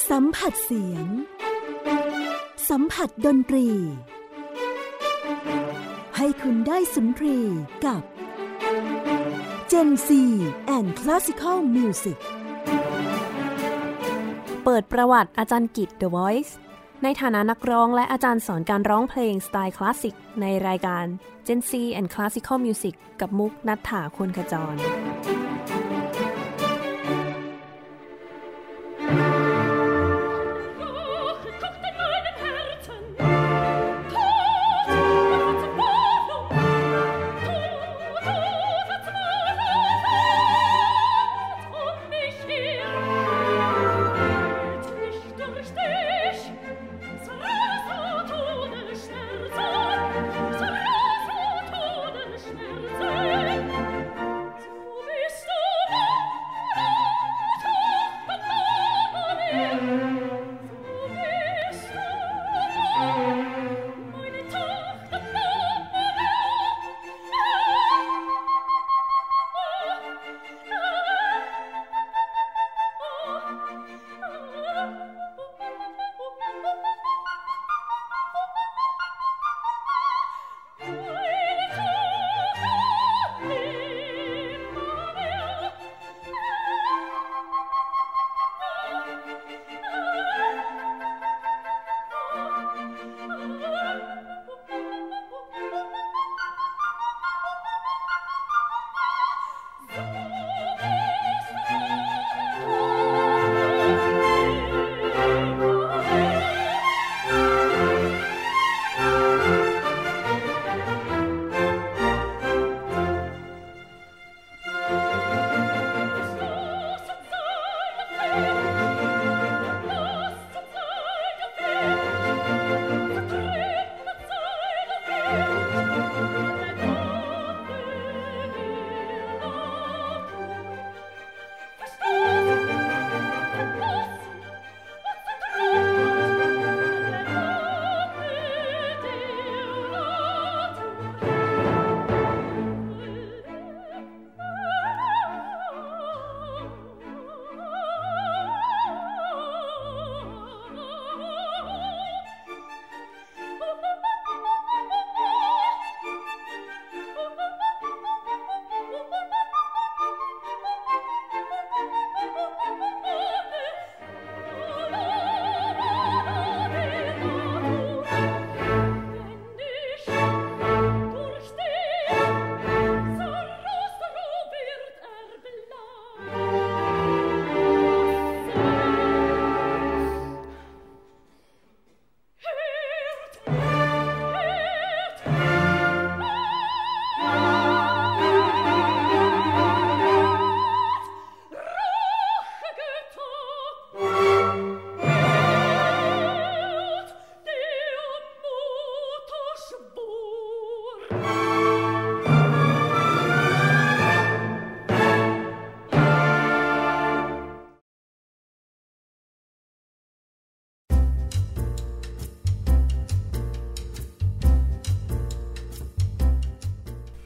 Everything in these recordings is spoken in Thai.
สัมผัสเสียง สัมผัสดนตรี ให้คุณได้สุนทรีกับ Gen C and Classical Music เปิดประวัติอาจารย์กิจ The Voice ในฐานะนักร้องและอาจารย์สอนการร้องเพลงสไตล์คลาสสิก ในรายการ Gen C and Classical Music กับมุกนัฐถาคุณขจร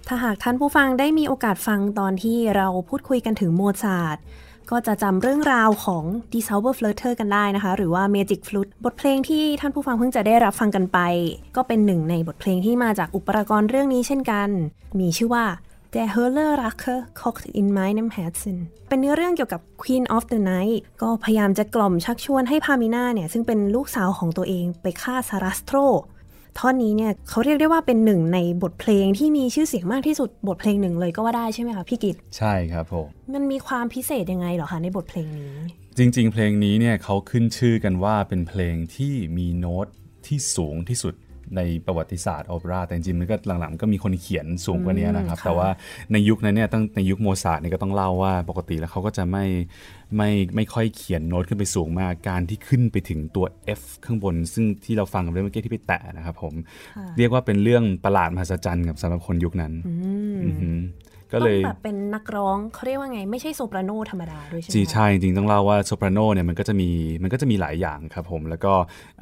ถ้าหากท่านผู้ฟังได้มีโอกาสฟังตอนที่เราพูดคุยกันถึงโมซาร์ทก็จะจำเรื่องราวของ Die Sauber Flutter กันได้นะคะ หรือว่า Magic Flute บทเพลงที่ท่านผู้ฟังเพิ่งจะได้รับฟังกันไป ก็เป็นหนึ่งในบทเพลงที่มาจากอุปกรณ์เรื่องนี้เช่นกัน มีชื่อว่า Der Höller Rache kocht in meinem Herzen เป็นเนื้อเรื่องเกี่ยวกับ Queen of the Night ก็พยายามจะกล่อมชักชวนให้พามิน่าเนี่ย ซึ่งเป็นลูกสาวของตัวเองไปฆ่าซารัสโตร ท่อนนี้เนี่ยเขาเรียกได้ว่าเป็นหนึ่งในบทเพลงที่มีชื่อเสียงมากที่สุดบทเพลงหนึ่งเลยก็ว่าได้ใช่ไหมคะพี่กิตใช่ครับผมมันมีความพิเศษยังไงเหรอคะในบทเพลงนี้ จริง ๆ เพลงนี้เนี่ยเขาขึ้นชื่อกันว่าเป็นเพลงที่มีโน้ตที่สูงที่สุด ในประวัติศาสตร์โอเปร่าแต่จริงๆมันก็หลังๆก็มีคนเขียนสูงกว่านี้นะครับค่ะแต่ว่าในยุคนั้นเนี่ยตั้งในยุคโมซาร์ทเนี่ยก็ต้องเล่าว่าปกติแล้วเขาก็จะไม่ไม่ไม่ค่อยเขียนโน้ตขึ้นไปสูงมากการที่ขึ้นไปถึงตัว F ข้างบน ซึ่งที่เราฟังกันเมื่อกี้ที่ไปแตะนะครับผม เรียกว่าเป็นเรื่องประหลาดมหัศจรรย์กับสำหรับคนยุคนั้นอือหือ ก็ต้เลองยแบบเป็นนักร้องเขาเรียกว่าไง ไม่ใช่โซปราโนธรรมดาด้วยใช่ไหมจีคะใช่จริงๆต้องเล่าว่าโซปราโนเนี่ยมันก็จะมีมันก็จะมีหลายอย่างครับผม แล้วก็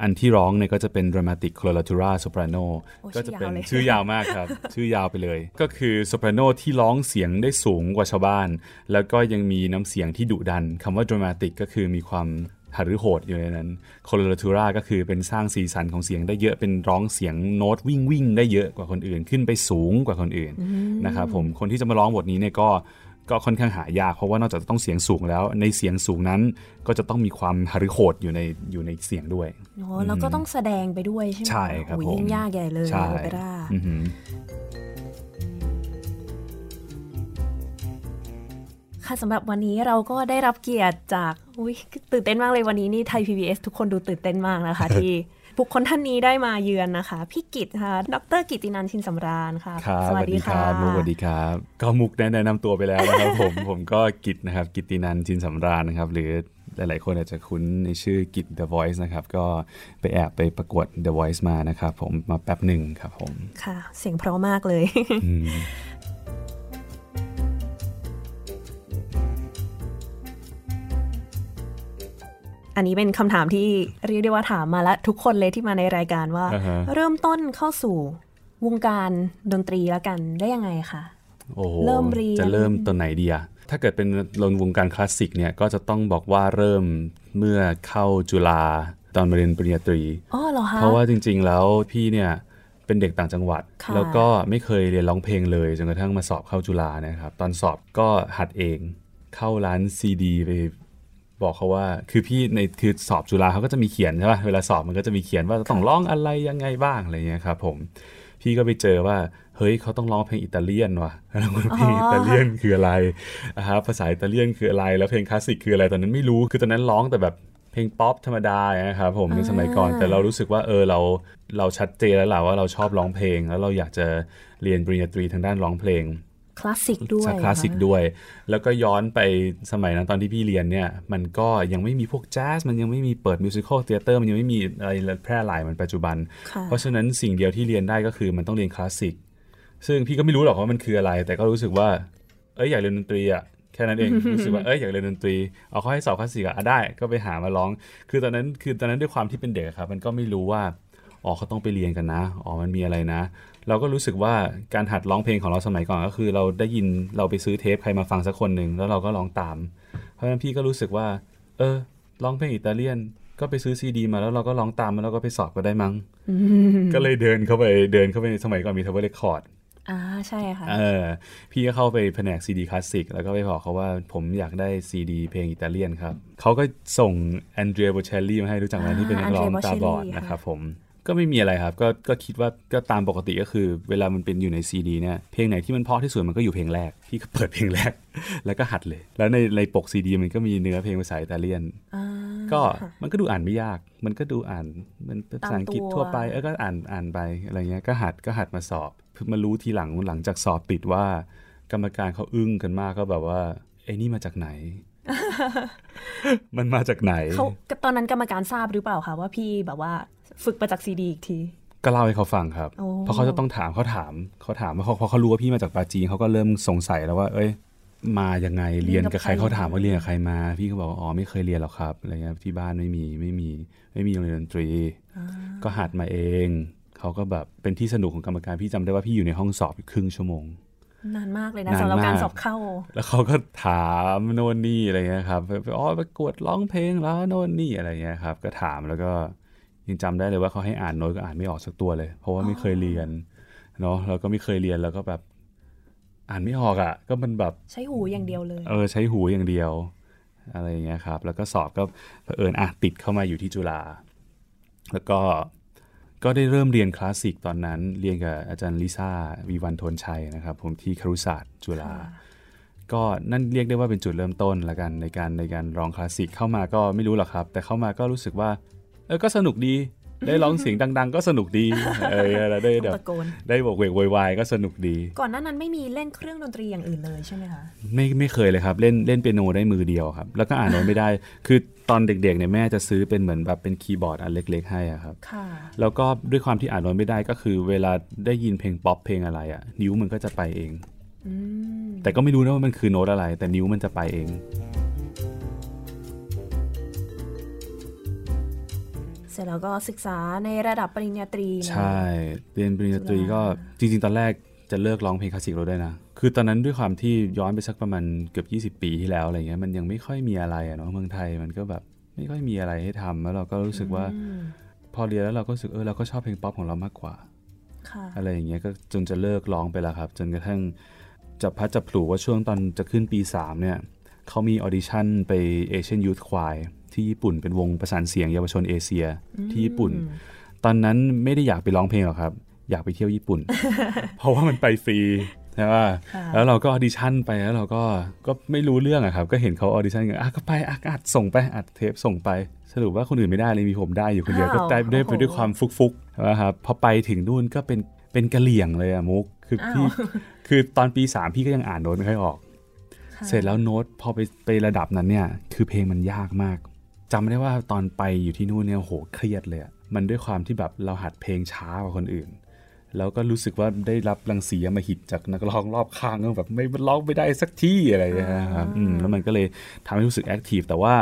อันที่ร้องเนี่ยก็จะเป็น dramatic coloratura soprano โอ้ก็จะเป็นชื่อยาวเลยชื่อยาวมากครับ ชื่อยาวไปเลย ก็คือโซปราโนที่ร้องเสียงได้สูงกว่าชาวบ้าน แล้วก็ยังมีน้ำเสียงที่ดุดันคำว่า dramatic ก็คือมีความ หรือโหดอยู่ในนั้นโคโลราทูราก็คือเป็นสร้างสีสันของเสียงได้เยอะเป็นร้องเสียงโน้ตวิ่งวิ่งได้เยอะกว่าคนอื่น ขึ้นไปสูงกว่าคนอื่นนะครับผมคนที่จะมาร้องบทนี้เนี่ยก็ก็ค่อนข้างหายากเพราะว่านอกจากจะต้องเสียงสูงแล้ว ในเสียงสูงนั้นก็จะต้องมีความหฤโหดอยู่ในอยู่ในเสียงด้วยโอ้แล้วก็ต้องแสดงไปด้วยใช่ไหมใช่ครับโอ้ยผมยิ่งยากใหญ่เลยใช่โอเปร่า ค่ะสำหรับวันนี้เราก็ได้รับเกียรติจากอุ้ยตื่นเต้นมากเลยวันนี้นี่ไทย PBS ทุกคนดูตื่นเต้นมากนะคะ ที่บุคคลท่านนี้ได้มาเยือนนะคะ พี่กิตค่ะ ดรกิตตินันท์ชินสำราญค่ะครับสวัสดีค่ะรับมุกสวัสดีครับ ก็มุกแนะนำตัวไปแล้วนะครับผม ผมก็กิตนะครับ กิตตินันท์จินสำราญนะครับ หรือหลาย ๆ คนอาจจะคุ้นในชื่อกิต The Voice นะครับ ก็ไปแอบไปประกวด The Voice มานะครับผมมาแป๊บหนึ่งครับผม ค่ะ เสียงเพราะมากเลย อืมอันนี้เป็นคำถามที่เรียกได้ว่าถามมาแล้วทุกคนเลยที่มาในรายการว่าอ่าฮะเริ่มต้นเข้าสู่วงการดนตรีแล้วกันได้ยังไงคะโอ้โหเริ่มเรียนจะเริ่มตอนไหนดีอะถ้าเกิดเป็นลนวงการคลาสสิกเนี่ยก็จะต้องบอกว่าเริ่มเมื่อเข้าจุฬาตอนมาเรียนปริญญาตรีอ๋อเหรอคะเพราะว่าจริง ๆ แล้วพี่เนี่ยเป็นเด็กต่างจังหวัดค่ะแล้วก็ไม่เคยเรียนร้องเพลงเลยจนกระทั่งมาสอบเข้าจุฬานะครับ ตอนสอบก็หัดเองเข้าร้านซีดีไป บอกเขาว่าคือพี่ในคือสอบจุฬาเขาก็จะมีเขียนใช่ป่ะเวลาสอบมันก็จะมีเขียนว่าต้องร้องอะไรยังไงบ้างอะไรเงี้ยครับผมพี่ก็ไปเจอว่าเฮ้ยเขาต้องร้องเพลงอิตาเลียนว่ะแล้วมันเพลงอิตาเลียนคืออะไรนะครับภาษาอิตาเลียนคืออะไรแล้วเพลงคลาสสิกคืออะไรตอนนั้นไม่รู้คือตอนนั้นร้องแต่แบบเพลงป๊อปธรรมดานะครับผมในสมัยก่อนแต่เรารู้สึกว่าเออเราเราชัดเจนแล้วแหละว่าเราชอบร้องเพลง แล้วเราอยากจะเรียนปริญญาตรีทางด้านร้องเพลง คลาสสิกด้วยคลาสสิกเหรอคะด้วย แล้วก็ย้อนไปสมัยนั้นตอนที่พี่เรียนเนี่ย มันก็ยังไม่มีพวกแจ๊สมันยังไม่มีเปิด musical theatre มันยังไม่มีอะไรแพร่หลายเหมือนปัจจุบันค่ะเพราะฉะนั้นสิ่งเดียวที่เรียนได้ก็คือมันต้องเรียนคลาสสิกซึ่งพี่ก็ไม่รู้หรอกว่ามันคืออะไร แต่ก็รู้สึกว่าเอ้ยอยากเรียนดนตรีอะแค่นั้นเองรู้สึกว่าเอ้ยอยากเรียนดนตรีเอาเขาให้สอบคลาสสิกอะอะได้ก็ไปหามาร้อง คือตอนนั้นคือตอนนั้นด้วยความที่เป็นเด็กอะครับ มันก็ไม่รู้ว่าอ๋อเขาต้องไปเรียนกันนะ อ๋อมันมีอะไรนะ เราก็รู้สึกว่าการหัดร้องเพลงของเราสมัยก่อนก็คือ เราได้ยินเราไปซื้อเทปใครมาฟังสักคนหนึ่งแล้วเราก็ร้องตาม เพราะฉะนั้นพี่ก็รู้สึกว่า เออร้องเพลงอิตาเลียนก็ไปซื้อซีดีมาแล้วเราก็ร้องตามแล้วเราก็ไปสอบก็ได้มั้งก็เลยเดินเข้าไปเดินเข้าไปในสมัยก่อนมี Tower Recordsอ่าใช่ค่ะเออพี่ก็เข้าไปแผนกซีดีคลาสสิกแล้วก็ไปบอกเขาว่าผมอยากได้ซีดีเพลงอิตาเลียนครับเขาก็ส่งแอนเดรียโบเชลลี่มาให้รู้จักไหมอ่าที่เป็นนักร้อง Andrea ตาบอด Bocelli นะครับผม ก็ไม่มีอะไรครับ ก็ก็คิดว่าก็ตามปกติก็คือ เวลามันเป็นอยู่ในซีดีเนี่ยเพลงไหนที่มันเพราะที่สุดมันก็อยู่เพลงแรก พี่ก็เปิดเพลงแรก แล้วก็หัดเลย แล้วในในปกซีดีมันก็มีเนื้อเพลงภาษาอิตาเลียนอ่าก็มันก็ดูอ่านไม่ยาก มันก็ดูอ่านมันเป็นภาษาอังกฤษตามตัวทั่วไปเออก็อ่านอ่านไปอะไรเงี้ยก็หัดก็หัดมาสอบเพิ่งมารู้ทีหลังหลังจากสอบปิดว่า กรรมการเขาอึ้งกันมากก็แบบว่าไอ้นี่มาจากไหนมันมาจากไหนเขาตอนนั้นกรรมการทราบหรือเปล่าคะว่าพี่แบบว่า ฝึกมาจากซีดีอีกที ก็เล่าให้เขาฟังครับโอ้เพราะเขาจะต้องถามเขาถามเขาถามว่าเขาพอเขารู้ว่าพี่มาจากปาจีนเขาก็เริ่มสงสัยแล้วว่า เอ้ย มายังไงเรียนกับใครเขาถามว่าเรียนกับใครมา พี่ก็บอกว่าอ๋อไม่เคยเรียนหรอกครับอะไรเงี้ยที่บ้านไม่มีไม่มีไม่มีโรงเรียนดนตรี ก็หัดมาเองเขาก็แบบเป็นที่สนุกของกรรมการพี่จำได้ว่าพี่อยู่ในห้องสอบอยู่ครึ่งชั่วโมงนานมากเลยนะนานสำหรับการมากสอบเข้า แล้วเขาก็ถามโน่นนี่อะไรเงี้ยครับไปไปอ๋อประกวดร้องเพลงแล้วโน่นนี่อะไรเงี้ยครับ ก็ถามแล้วก็ ยังจำได้เลยว่าเขาให้อ่านโน้ตก็อ่านไม่ออกสักตัวเลย เพราะว่าไม่เคยเรียนเนาะเราก็ไม่เคยเรียนแล้วก็แบบอ่านไม่ออกอะ ก็มันแบบใช้หูอย่างเดียวเลย เออใช้หูอย่างเดียว อะไรอย่างเงี้ยครับ แล้วก็สอบก็เผอิญอะติดเข้ามาอยู่ที่จุฬาแล้วก็ก็ได้เริ่มเรียนคลาสสิกตอนนั้น เรียนกับอาจารย์ลิซ่าวีวันโทนชัยนะครับ ผมที่ครุศาสตร์จุฬาก็นั่นเรียกได้ว่าเป็นจุดเริ่มต้นละกันในการในการร้องคลาสสิกเข้ามาก็ไม่รู้หรอกครับ แต่เข้ามาก็รู้สึกว่า เออก็สนุกดี ได้ร้องเสียงดัง ๆ ก็สนุกดีเออแล้วได้ต้องแบบตะโกนได้โหวกเหวกโวยวายก็สนุกดี ก่อนหน้านั้นไม่มีเล่นเครื่องดนตรีอย่างอื่นเลยใช่ไหมคะไม่ไม่เคยเลยครับเล่นเล่นเปียโนได้มือเดียวครับ แล้วก็อ่านโน้ตไม่ได้ คือตอนเด็กๆเนี่ยแม่จะซื้อเป็นเหมือนแบบเป็นคีย์บอร์ดอันเล็ก ๆ ให้อะครับค่ะแล้วก็ด้วยความที่อ่านโน้ตไม่ได้ก็คือ เวลาได้ยินเพลงป๊อปเพลงอะไรอะนิ้วมันก็จะไปเองอืมแต่ก็ไม่รู้นะว่ามันคือโน้ตอะไร แต่นิ้วมันจะไปเอง เสร็จแล้วก็ศึกษาในระดับปริญญาตรีเลยใช่ เรียนปริญญาตรีก็จริง ๆ ตอนแรกจะเลิกร้องเพลงคลาสสิกแล้วด้วยนะ คือตอนนั้นด้วยความที่ย้อนไปสักประมาณเกือบ 20 ปีที่แล้วอะไรเงี้ยมันยังไม่ค่อยมีอะไรอะเนาะเมืองไทยมันก็แบบไม่ค่อยมีอะไรให้ทำแล้วเราก็รู้สึกว่าอืมพอเรียนแล้วเราก็รู้สึกเออเราก็ชอบเพลงป๊อปของเรามากกว่าค่ะอะไรอย่างเงี้ยก็จนจะเลิกร้องไปแล้วครับ จนกระทั่งจับพลัดจับผลูว่าช่วงตอนจะขึ้นปี 3 เนี่ยเขามีออดิชั่นไป Asian Youth Choir ที่ ญี่ปุ่นเป็นวงประสานเสียงเยาวชนเอเชียที่ญี่ปุ่น ตอนนั้นไม่ได้อยากไปร้องเพลงหรอกครับ อยากไปเที่ยวญี่ปุ่น เพราะว่ามันไปฟรีใช่ป่ะค่ะแล้วเราก็ออดิชั่นไปแล้วเราก็ก็ไม่รู้เรื่องอะครับ ก็เห็นเขาออดิชั่นกันอะก็ไปอะอัดส่งไปอัดเทปส่งไป สรุปว่าคนอื่นไม่ได้เลยมีผมได้อยู่คนเดียวก็ได้ด้วยไปด้วยความฟลุกๆนะครับพอไปถึงนู่นก็เป็นเป็นกะเหรี่ยงเลยอะมุกคือพี่คือตอนปีสามพี่ก็ยังอ่านโน้ตไม่ค่อยออกค่ะเสร็จแล้วโน้ตพอไปไประดับนั้นเนี่ย คือเพลงมันยากมาก จำได้ว่าตอนไปอยู่ที่นู่นเนี่ยโหเครียดเลยอะมันด้วยความที่แบบเราหัดเพลงช้ากว่าคนอื่น แล้วก็รู้สึกว่าได้รับรังสีอำมาหิตจากนักร้องรอบข้างก็แบบไม่ร้องไม่ได้สักที่อะไรอย่างเงี้ยนะครับอืมแล้วมันก็เลยทำให้รู้สึกแอคทีฟแต่ว่า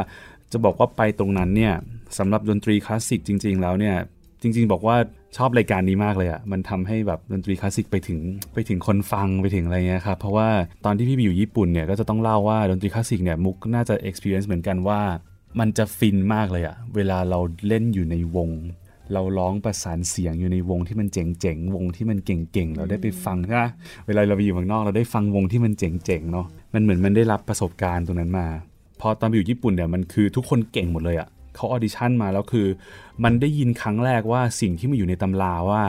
จะบอกว่าไปตรงนั้นเนี่ยสำหรับดนตรีคลาสสิกจริง ๆ แล้วเนี่ยจริง ๆ บอกว่าชอบรายการนี้มากเลยอะ่ะ มันทำให้แบบดนตรีคลาสสิกไปถึงไปถึงคนฟังไปถึงอะไรเงี้ยครับ เพราะว่าตอนที่พี่ไปอยู่ญี่ปุ่นเนี่ยก็จะต้องเล่าว่าดนตรีคลาสสิกเนี่ยมุกน่าจะ experience เหมือนกันว่า มันจะฟินมากเลยอะเวลาเราเล่นอยู่ในวง เราร้องประสานเสียงอยู่ในวงที่มันเจ๋งๆวงที่มันเก่งๆเราได้ไปฟังนะเวลาเราไปอยู่เมืองนอกเราได้ฟังวงที่มันเจ๋งๆเนาะมันเหมือนมันได้รับประสบการณ์ตรงนั้นมาพอตอนไปอยู่ญี่ปุ่นเนี่ยมันคือทุกคนเก่งหมดเลยอะเขาออดิชั่นมาแล้วคือ มันได้ยินครั้งแรกว่าสิ่งที่มาอยู่ในตำราว่า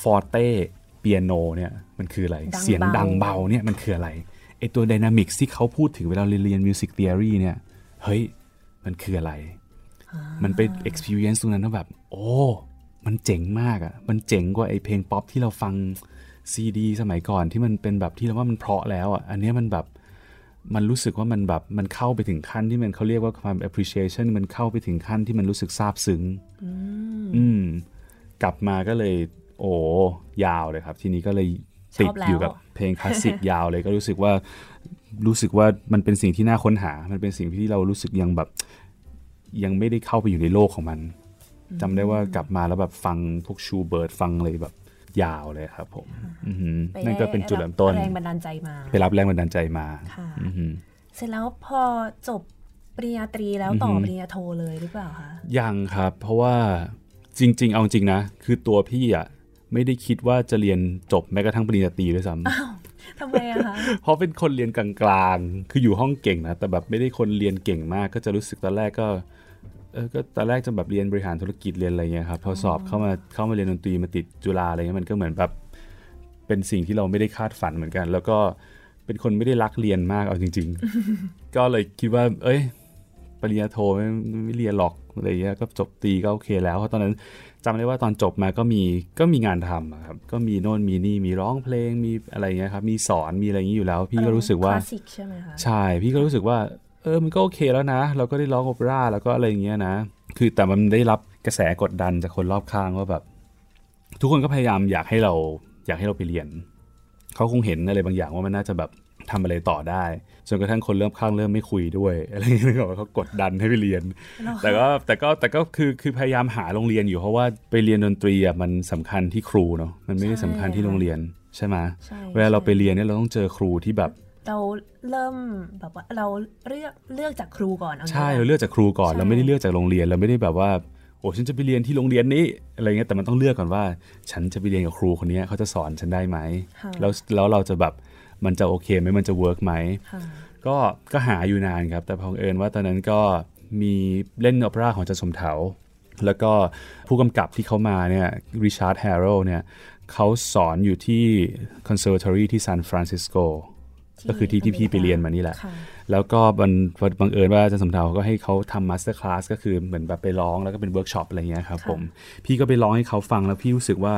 forte piano เนี่ยมันคืออะไรดังเสียงเบาดังเบาเนี่ยมันคืออะไรไอตัว dynamic ที่เขาพูดถึงเวลาเรียนมิวสิก t ท o รีเนี่ยเฮ้ย มันคืออะไร มันไป experience ตรงนั้นแล้วแบบ โอ้ มันเจ๋งมากอะ่ะ มันเจ๋งกว่าไอเพลงป๊อปที่เราฟังซีดี สมัยก่อนที่มันเป็นแบบที่เราว่ามันเพราะแล้วอะ่ะ อันเนี้ยมันแบบ มันรู้สึกว่ามันแบบ มันเข้าไปถึงขั้นที่มันเขาเรียกว่าความ appreciation มันเข้าไปถึงขั้นที่มันรู้สึกซาบซึ้ง อืม กลับมาก็เลย โอ้ ยาวเลยครับ ทีนี้ก็เลย ติดชอบแล้วอยู่กับเพลงคลาสสิกยาวเลยก็รู้สึกว่ารู้สึกว่ามันเป็นสิ่งที่น่าค้นหา มันเป็นสิ่งที่เรารู้สึกยังแบบยังไม่ได้เข้าไปอยู่ในโลกของมันจำได้ว่ากลับมาแล้วแบบฟังพวกชูเบิร์ตฟังเลยแบบยาวเลยครับผมอือหือไปนั่นก็เป็นจุดเริ่มต้นแรงบันดาลใจมา ไปรับแรงบันดาลใจมาค่ะอือหือเสร็จแล้วพอจบปริญญาตรีแล้วต่ออฮึปริญญาโทเลยหรือเปล่าคะยังครับ เพราะว่าจริง ๆ เอาจริงนะ คือตัวพี่อะ ไม่ได้คิดว่าจะเรียนจบแม้กระทั่งปริญญาตรีด้วยซ้ำทำไมอะคะเพราะเป็นคนเรียนกลางๆ คืออยู่ห้องเก่งนะ แต่แบบไม่ได้คนเรียนเก่งมาก ก็จะรู้สึกตอนแรกก็เออก็ตอนแรกจะแบบเรียนบริหารธุรกิจเรียนอะไรเงี้ยครับพอสอบเข้ามาเข้ามาเรียนดนตรีมาติดจุฬาอะไรเงี้ยมันก็เหมือนแบบเป็นสิ่งที่เราไม่ได้คาดฝันเหมือนกัน แล้วก็เป็นคนไม่ได้รักเรียนมากเอาจริง ๆ ก็เลยคิดว่า เอ้ยปริญญาโทไม่ไม่เรียนหรอกอะไรเงี้ยก็จบตรีก็โอเคแล้วเพราะตอนนั้น จำได้ว่าตอนจบมาก็มีก็มีงานทำอะครับ ก็มีโน่นมีนี่มีร้องเพลงมีอะไรเงี้ยครับ มีสอนมีอะไรอย่างนี้อยู่แล้ว พี่ก็รู้สึกว่าคลาสสิกใช่ไหมคะใช่ พี่ก็รู้สึกว่าเออมันก็โอเคแล้วนะ เราก็ได้ร้องโอเปร่าแล้วก็อะไรอย่างเงี้ยนะ คือแต่มันได้รับกระแสกดดันจากคนรอบข้างว่าแบบ ทุกคนก็พยายามอยากให้เราอยากให้เราไปเรียน เขาคงเห็นอะไรบางอย่างว่ามันน่าจะแบบ ทำอะไรต่อได้ จนกระทั่งคนเริ่มข้างเริ่มไม่คุยด้วยอะไรอย่างเงี้ยนึกออกปะเขากดดันให้ไปเรียน แต่ก็แต่ก็แต่ก็คือคือพยายามหาโรงเรียนอยู่เพราะว่าไปเรียนดนตรีอะมันสำคัญที่ครูเนาะมันไม่ได้สำคัญที่โรงเรียนใช่ไหมใช่เวลาเราไปใช่เรียนเนี่ยเราต้องเจอครูที่แบบเราเริ่มแบบว่าเราเลือกเลือกจากครูก่อนเอางี้ใช่ดีกเราว่าเลือกจากครูก่อนใช่เราไม่ได้เลือกจากโรงเรียนเราไม่ได้แบบว่าโอ้ฉันจะไปเรียนที่โรงเรียนนี้อะไรเงี้ยแต่มันต้องเลือกก่อนว่า ฉันจะไปเรียนกับครูคนเนี้ยเขาจะสอนฉันได้ไหมค่ะแล้วแล้วเราจะแบบ มันจะโอเคไหมมันจะเวิร์กไหมค่ะก็ก็หาอยู่นานครับ แต่เผอิญว่าตอนนั้นก็มีเล่นโอเปร่าของอาจารย์สมเถาแล้วก็ผู้กำกับที่เขามาเนี่ย Richard Harrell เนี่ยเขาสอนอยู่ที่ Conservatory ที่ซานฟรานซิสโกก็คือที่ที่พี่ไปเรียนมานี่แหละค่ะแล้วก็บังบังเอิญว่าอาจารย์สมเถาก็ให้เขาทำ master class ก็คือเหมือนแบบไปร้องแล้วก็เป็นเวิร์กช็อปอะไรเงี้ยครับค่ะผม พี่ก็ไปร้องให้เขาฟังแล้วพี่รู้สึกว่า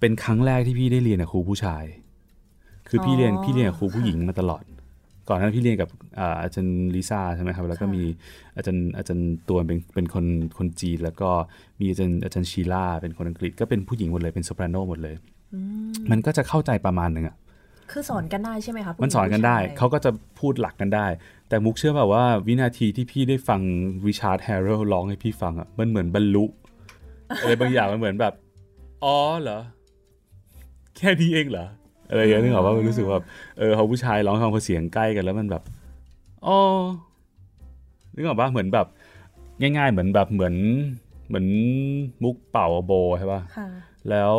เป็นครั้งแรกที่พี่ได้เรียนกับครูผู้ชาย คือพี่เรียนพี่เรียนกับครูผู้หญิงมาตลอด ก่อนหน้านั้นพี่เรียนกับอ่าอาจารย์ลิซ่าใช่ไหมครับ แล้วก็มีอาจารย์อาจารย์ตัวเป็นเป็นคนคนจีน แล้วก็มีอาจารย์อาจารย์ชีล่าเป็นคนอังกฤษก็เป็นผู้หญิงหมดเลยเป็นโซปราโนหมดเลย มันก็จะเข้าใจประมาณหนึ่งอะคือสอนกันได้ใช่ไหมคะผู้มันสอนกันได้ผู้ชยเขาก็จะพูดหลักกันได้ แต่มุกเชื่อแบบว่าวินาทีที่พี่ได้ฟังริชาร์ดแฮร์โรร้องให้พี่ฟังอะมันเหมือนบรรลุอะไรบางอย่างมันเหมือนแบบ อ๋อเหรอ แค่นี้เองเหรอ อะไรอย่างเงี้ยนึกออกว่ามันรู้สึกว่าแบบเออเขาผู้ชายร้องฟังพอเสียงใกล้กันแล้วมันแบบอ๋อนึกออกปะเหมือนแบบง่าย ๆ เหมือนแบบเหมือนเหมือนมุกเป่าโบใช่ป่ะค่ะแล้ว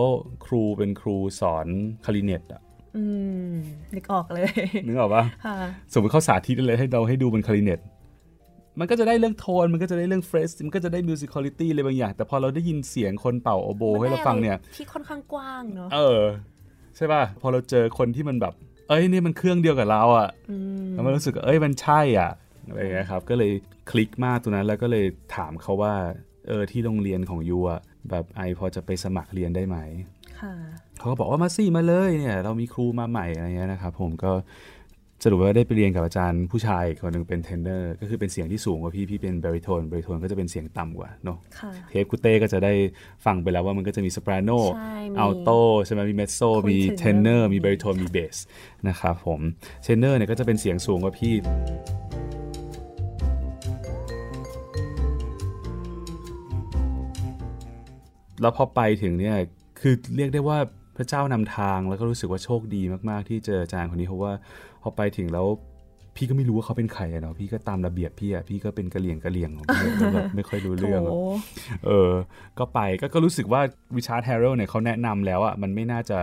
ครูเป็นครูสอนคลาริเนตอะอืมนึกออกเลย นึกออกปะค่ะสมมติเขาสาธิตเลยให้เราให้ดูบนคลาริเนตมันก็จะได้เรื่องโทน มันก็จะได้เรื่อง phrase มันก็จะได้ musicality อะไรบางอย่าง แต่พอเราได้ยินเสียงคนเป่าโอโบให้เราฟังเนี่ย ที่ค่อนข้างกว้างเนาะ เออ ใช่ป่ะพอเราเจอคนที่มันแบบ เอ้ยนี่มันเครื่องเดียวกับเราอะ่ะอืมแล้วมันรู้สึกว่าเอ้ยมันใช่อะอะไรอย่างเงี้ยครับ ก็เลยคลิกมากตอนนั้นแล้วก็เลยถามเขาว่าเออที่โรงเรียนของ you อะแบบ I พอจะไปสมัครเรียนได้ไหมค่ะเขาก็บอกว่ามาสิมาเลยเนี่ย เรามีครูมาใหม่อะไรเงี้ยนะครับผมก็ สรุปว่าได้ไปเรียนกับอาจารย์ผู้ชายอีกคนหนึ่งเป็นเทนเนอร์ก็คือเป็นเสียงที่สูงกว่าพี่พี่เป็น baritone baritone ก็จะเป็นเสียงต่ำกว่าเนาะค่ะเทปกุเต้ก็จะได้ฟังไปแล้วว่ามันก็จะมีส o ปราโนใช่มีอัลโตใช่ไหมมีเมสโซคุ้นมีถึงเทนเนอร์เริ่มมีบริโทนมีเบสนะครับผมเทนเนอร์เนี่ยก็จะเป็นเสียงสูงกว่าพี่แล้วพอไปถึงเนี่ยคือเรียกได้ว่าพระเจ้านำทางแล้วก็รู้สึกว่าโชคดีมาก ๆ ที่เจออาจารย์คนนี้เพราะว่าพ อไปถึงแล้วพี่ก็ไม่รู้ว่าเขาเป็นใครอะเนาะพี่ก็ตามระเบียบพี่อะพี่ก็เป็นกะเหรี่ยงกะเหรี่ยงของพี่แล้วแบบไม่ค่อยรู้เรื่องอะโถเออ ก็ไปก็ก็รู้สึกว่า Richard Harrell เนี่ยเขาแนะนำแล้วอะมันไม่น่าจะ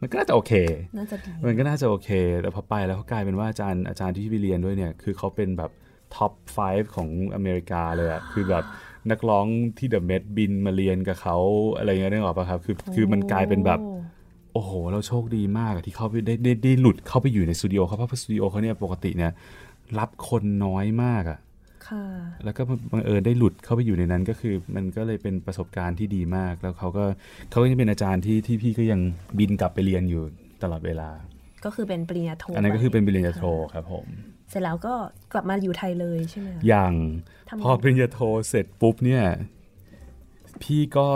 มันก็น่าจะโอเคน่าจะดีมันก็น่าจะโอเค แต่พอไปแล้วเขากลายเป็นว่าอาจารย์อาจารย์ที่พี่ไปเรียนด้วยเนี่ย คือเขาเป็นแบบ top 5 ของอเมริกาเลยอะคือแบบนักร้องที่ the Met บินมาเรียนกับเขาอะไรเงี้ยนึกออกปะครับ คือคือมันกลายเป็นแบบโอ้โอ้โห เราโชคดีมากอะที่เขาไปได้ได้ได้หลุดเข้าไปอยู่ในสตูดิโอเขาเพราะสตูดิโอเขาเนี่ยปกติเนี่ยรับคนน้อยมากอะค่ะ แล้วก็บังเอิญได้หลุดเข้าไปอยู่ในนั้นก็คือ มันก็เลยเป็นประสบการณ์ที่ดีมาก แล้วเขาก็เขาก็ยังเป็นอาจารย์ที่ที่พี่ก็ยังบินกลับไปเรียนอยู่ตลอดเวลา ก็คือเป็นปริญญาโท อันนั้นก็คือเป็นปริญญาโทค่ะครับผม เสร็จแล้วก็กลับมาอยู่ไทยเลยใช่ไหมคะอย่างทำไงพอปริญญาโทเสร็จปุ๊บเนี่ย พี่ก็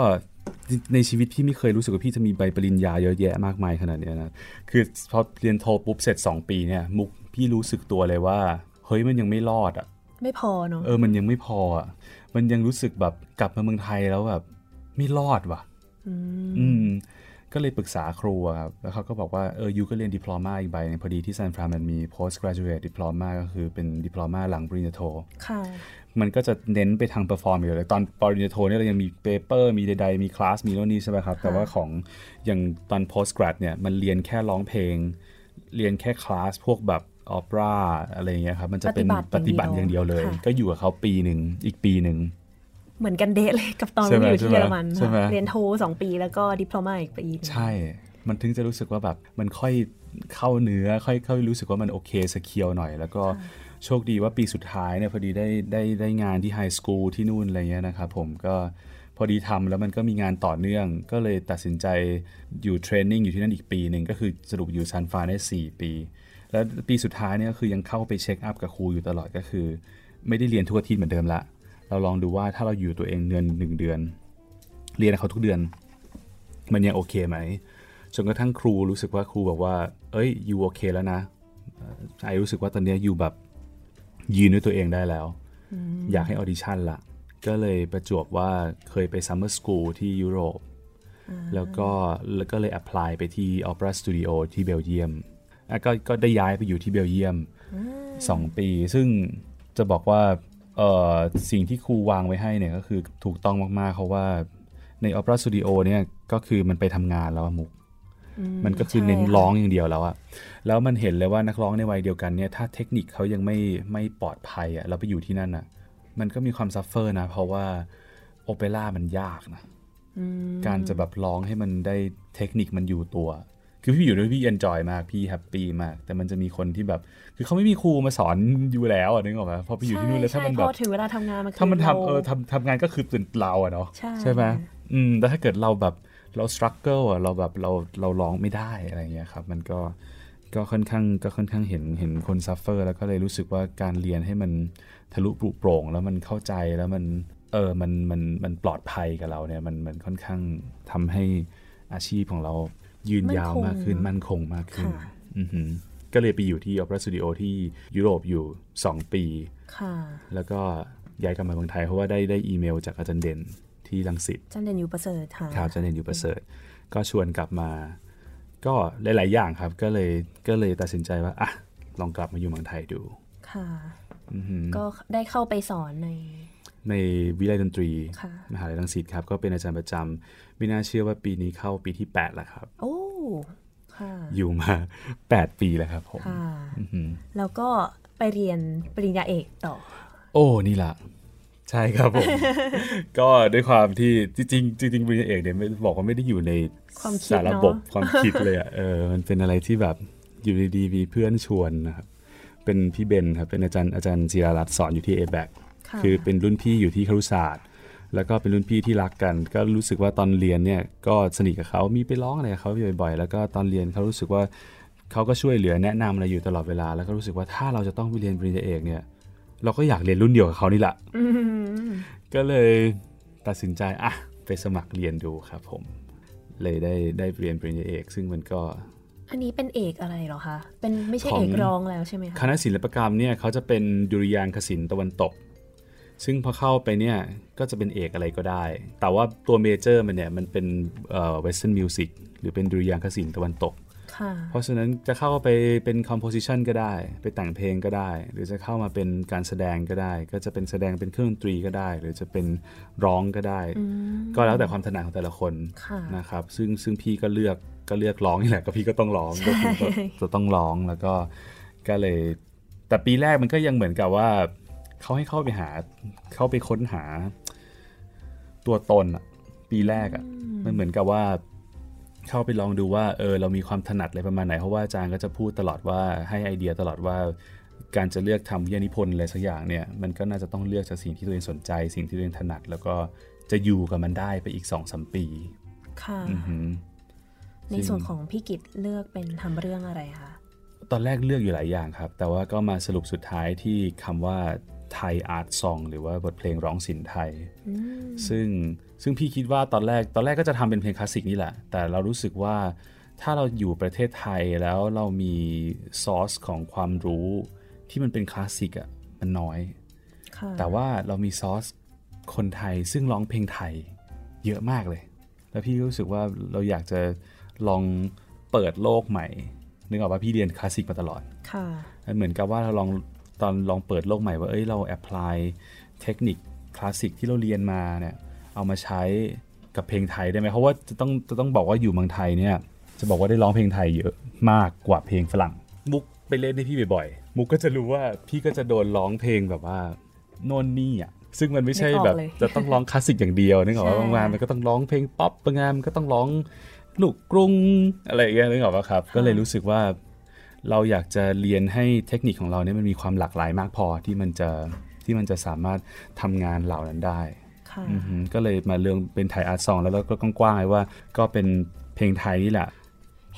ในชีวิตพี่ไม่เคยรู้สึกว่าพี่จะมีใบปริญญาเยอะแยะมากมายขนาดเนี้ยนะ คือพอเรียนโทปุ๊บเสร็จ 2 ปีเนี่ย มุกพี่รู้สึกตัวเลยว่า เฮ้ยมันยังไม่รอดอะ ไม่พอเนาะ เออมันยังไม่พออะ มันยังรู้สึกแบบกลับมาเมืองไทยแล้วแบบ ไม่รอดว่ะมอืม ก็เลยปรึกษาครูอะครับ แล้วเขาก็บอกว่าเออยูก็เรียนดิพลอมาอีกใบหนึงพอดีที่ซานฟรานมันมี post graduate diploma ก็คือเป็นดิพลอมาหลังปริญญาโท ค่ะ มันก็จะเน้นไปทาง perform อยู่เลยตอนปริญญาโทเนี่ยเรายังมี paper มีใดๆ มีคลาส มีโน่นนี่ใช่ไหมครับ แต่ว่าของอย่างตอน post grad เนี่ยมันเรียนแค่ร้องเพลง เรียนแค่คลาสพวกแบบออปราอะไรอย่างเงี้ยครับ มันจะเป็นปปฏิฏิบับัติติออย่างย่างเดีเดียยววเลเลยยก็อยู่กับเขาปีหนึ่งอีกปีหนึ่งเหมือนกันเดะเลยกับตอนใช่ไหมอยู่ที่ใช่ไหมเยอรมันใช่ไหมค่ะเรียนโทสองปีแล้วก็ diploma อีกปีหนึ่งใช่ มันถึงจะรู้สึกว่าแบบมันค่อยเข้าเนื้อค่อยเข้ารู้สึกว่ามันโอเค secure หน่อย แล้วก็ โชคดีว่าปีสุดท้ายเนี่ยพอดีได้ได้ได้งานที่ high school ที่นู่นอะไรเงี้ยนะครับผมก็พอดีทำแล้วมันก็มีงานต่อเนื่อง ก็เลยตัดสินใจอยู่ training อยู่ที่นั่นอีกปีหนึ่งก็คือสรุปอยู่ซันฟรานได้ 4 ปี แล้วปีสุดท้ายเนี่ยก็คือยังเข้าไป check up กับครูอยู่ตลอดก็คือ ไม่ได้เรียนทุกอาทิตย์เหมือนเดิมละ เราลองดูว่าถ้าเราอยู่ตัวเองเดือนหนึ่งเดือน เรียนเขาทุกเดือน มันยังโอเคไหมจนกระทั่งครูรู้สึกว่าครูบอกว่า เอ้ย you โอเคแล้วนะเอ่อ I รู้สึกว่าตอนเนี้ย you แบบ ยืนด้วยตัวเองได้แล้ว อยากให้ audition ละก็เลยประจวบว่าเคยไป summer school ที่ยุโรป แล้วก็แล้วก็เลย apply ไปที่ Opera Studio ที่เบลเยียมอะก็ก็ได้ย้ายไปอยู่ที่เบลเยียมสองปี ซึ่งจะบอกว่าเอ่อสิ่งที่ครูวางไว้ให้เนี่ยก็คือถูกต้องมากๆ เพราะว่าใน Opera Studio เนี่ยก็คือมันไปทำงานแล้วอะมุก มันก็คือเน้นใช่ค่ะร้องอย่างเดียวแล้วอะแล้วมันเห็นเลยว่านักร้องในวัยเดียวกันเนี่ยถ้าเทคนิคเขายังไม่ไม่ปลอดภัยอะเราไปอยู่ที่นั่นอะมันก็มีความ suffer นะ เพราะว่าโอเปร่ามันยากนะการจะแบบร้องให้มันได้เทคนิคมันอยู่ตัว คือพี่อยู่ด้วยพี่ enjoy มากพี่ happy มาก แต่มันจะมีคนที่แบบ คือเขาไม่มีครูมาสอนอยู่แล้วอะนึกออกไหมพอไปอยู่ที่นู่นแล้วถ้ามันใช่แบบพอถึงเวลาทำงานมันคือถ้ามันทำรเออทำทำงานก็คือเป็นเราอะเนาะใช่ไหมอืมแต่ถ้าเกิดเราแบบ เรา struggle อะเราแบบเราเราร้องไม่ได้อะไรเงี้ยครับมันก็ก็ค่อนข้างก็ค่อนข้างเห็นเห็นคน suffer แล้วก็เลยรู้สึกว่าการเรียนให้มันทะลุปรุโปร่ง แล้วมันเข้าใจแล้วมันเออมันมันมันปลอดภัยกับเราเนี่ยมันมันค่อนข้างทำให้อาชีพของเรายืนยาวมากขึ้นมั่นคงมากขึ้นค่ะอือหือก็เลยไปอยู่ที่ Opera Studio ที่ยุโรปอยู่ 2 ปีค่ะแล้วก็ย้ายกลับมาเมืองไทยเพราะว่าได้ได้อีเมลจากอาจารย์เด่น ที่รังสิตจันเดนอยู่ประเสริฐค่ะครับอาจารย์เด่นอยู่ประเสริฐ ก็ชวนกลับมา ก็หลาย ๆ อย่างครับ ก็เลยก็เลยตัดสินใจว่าอะลองกลับมาอยู่เมืองไทยดูค่ะอือหือก็ได้เข้าไปสอนในในวิทยาลัยดนตรีค่ะมหาลัยรังสิตครับ ก็เป็นอาจารย์ประจำไม่น่าเชื่อว่าปีนี้เข้าปีที่ 8 แล้วครับ โอ้ค่ะอยู่มา 8 ปีแล้วครับผมค่ะอือหือแล้วก็ไปเรียนปริญญาเอกต่อ โอ้ นี่ละ ใช่ครับผม ก็ด้วยความที่จริงๆจริงๆปริญญาเอกเนี่ยไม่บอกว่าไม่ได้อยู่ในความคิดสารเนอะบบความคิดเลยอะเออมันเป็นอะไรที่แบบอยู่ดีๆมีเพื่อนชวนนะครับเป็นพี่เบนครับเป็นอาจารย์อาจารย์จิรารัตน์สอนอยู่ที่ a b a c ค่ะคือเป็นรุ่นพี่อยู่ที่ครุศาสตร์ แล้วก็เป็นรุ่นพี่ที่รักกัน ก็รู้สึกว่าตอนเรียนเนี่ยก็สนิทกับเขามีไปร้องอะไรกับเขาบ่อยๆ แล้วก็ตอนเรียนเขารู้สึกว่าเขาก็ช่วยเหลือแนะนำอะไรอยู่ตลอดเวลา แล้วก็รู้สึกว่าถ้าเราจะต้องไปเรียนปริญญาเอกเนี่ย เราก็อยากเรียนรุ่นเดียวกับเขานี่แหละอืมก็เลยตัดสินใจอะไปสมัครเรียนดูครับผม เลยได้ได้เรียนปริญญาเอก ซึ่งมันก็อันนี้เป็นเอกอะไรเหรอคะ เป็นไม่ใช่ของเอกรองแล้วใช่ไหมคคะณะศิลปกรรมเนี่ยเขาจะเป็นดุริยางคศิลป์ตะวันตก ซึ่งพอเข้าไปเนี่ยก็จะเป็นเอกอะไรก็ได้ แต่ว่าตัวเมเจอร์มันเนี่ยมันเป็นเอ่อ western music หรือเป็นดุริยางคศิลป์ตะวันตกค่ะ เพราะฉะนั้นจะเข้าไปเป็น composition ก็ได้ ไปแต่งเพลงก็ได้ หรือจะเข้ามาเป็นการแสดงก็ได้ ก็จะเป็นแสดงเป็นเครื่องดนตรีก็ได้ หรือจะเป็นร้องก็ได้ ก็แล้วแต่ความถนัดของแต่ละคนค่ะนะครับ ซึ่งซึ่งพี่ก็เลือกก็เลือกร้องนี่แหละก็พี่ก็ต้องร้องก็คือก็จะต้องร้องแล้วก็ก็เลย แต่ปีแรกมันก็ยังเหมือนกับว่าเขาให้เข้าไปหาเข้าไปค้นหาตัวตนอะปีแรกอะมันเหมือนกับว่า เข้าไปลองดูว่าเออเรามีความถนัดอะไรประมาณไหน เพราะว่าอาจารย์ก็จะพูดตลอดว่าให้ไอเดียตลอดว่า การจะเลือกทำวิทยานิพนธ์อะไรสักอย่างเนี่ยมันก็น่าจะต้องเลือกจากสิ่งที่ตัวเองสนใจ สิ่งที่ตัวเองถนัด แล้วก็จะอยู่กับมันได้ไปอีกสองสามปี ค่ะอือหือในส่วนของพี่กิตเลือกเป็นทำเรื่องอะไรคะตอนแรกเลือกอยู่หลายอย่างครับ แต่ว่าก็มาสรุปสุดท้ายที่คำว่า Thai Art Song หรือว่าบทเพลงร้องศิลป์ไทย ซึ่งซึ่งพี่คิดว่าตอนแรกตอนแรกก็จะทำเป็นเพลงคลาสสิกนี่แหละ แต่เรารู้สึกว่าถ้าเราอยู่ประเทศไทยแล้วเรามีซอสของความรู้ที่มันเป็นคลาสสิกอะมันน้อยค่ะแต่ว่าเรามีซอสคนไทยซึ่งร้องเพลงไทยเยอะมากเลย แล้วพี่ก็รู้สึกว่าเราอยากจะลองเปิดโลกใหม่ นึกออกว่าพี่เรียนคลาสสิกมาตลอด ค่ะมันเหมือนกับว่าเราลองตอนลองเปิดโลกใหม่ว่า เอ้ยเรา apply เทคนิคคลาสสิกที่เราเรียนมาเนี่ย เอามาใช้กับเพลงไทยได้ไหมเพราะว่าจะต้องจะต้องบอกว่าอยู่เมืองไทยเนี่ย จะบอกว่าได้ร้องเพลงไทยเยอะมากกว่าเพลงฝรั่ง มุกไปเล่นให้พี่บ่อยๆ มุกก็จะรู้ว่าพี่ก็จะโดนร้องเพลงแบบว่าโน่นนี่อะซึ่งมันไม่ใช่นึกออกแบบเลยจะต้องร้องคลาสสิกอย่างเดียวนึกออกว่าใช่บางงานมันก็ต้องร้องเพลงป๊อปบางงานมันก็ต้องร้องลูกกรุงอะไรอย่างเงี้ยนึกออกปะครับ ก็เลยรู้สึกว่าเราอยากจะเรียนให้เทคนิคของเราเนี่ยมันมีความหลากหลายมากพอที่มันจะที่มันจะสามารถทำงานเหล่านั้นได้ค่ะอือฮึ ก็เลยมาเรื่องเป็น Thai Art Song แล้วเราก็กว้างๆเลยว่า ก็เป็นเพลงไทยนี่แหละ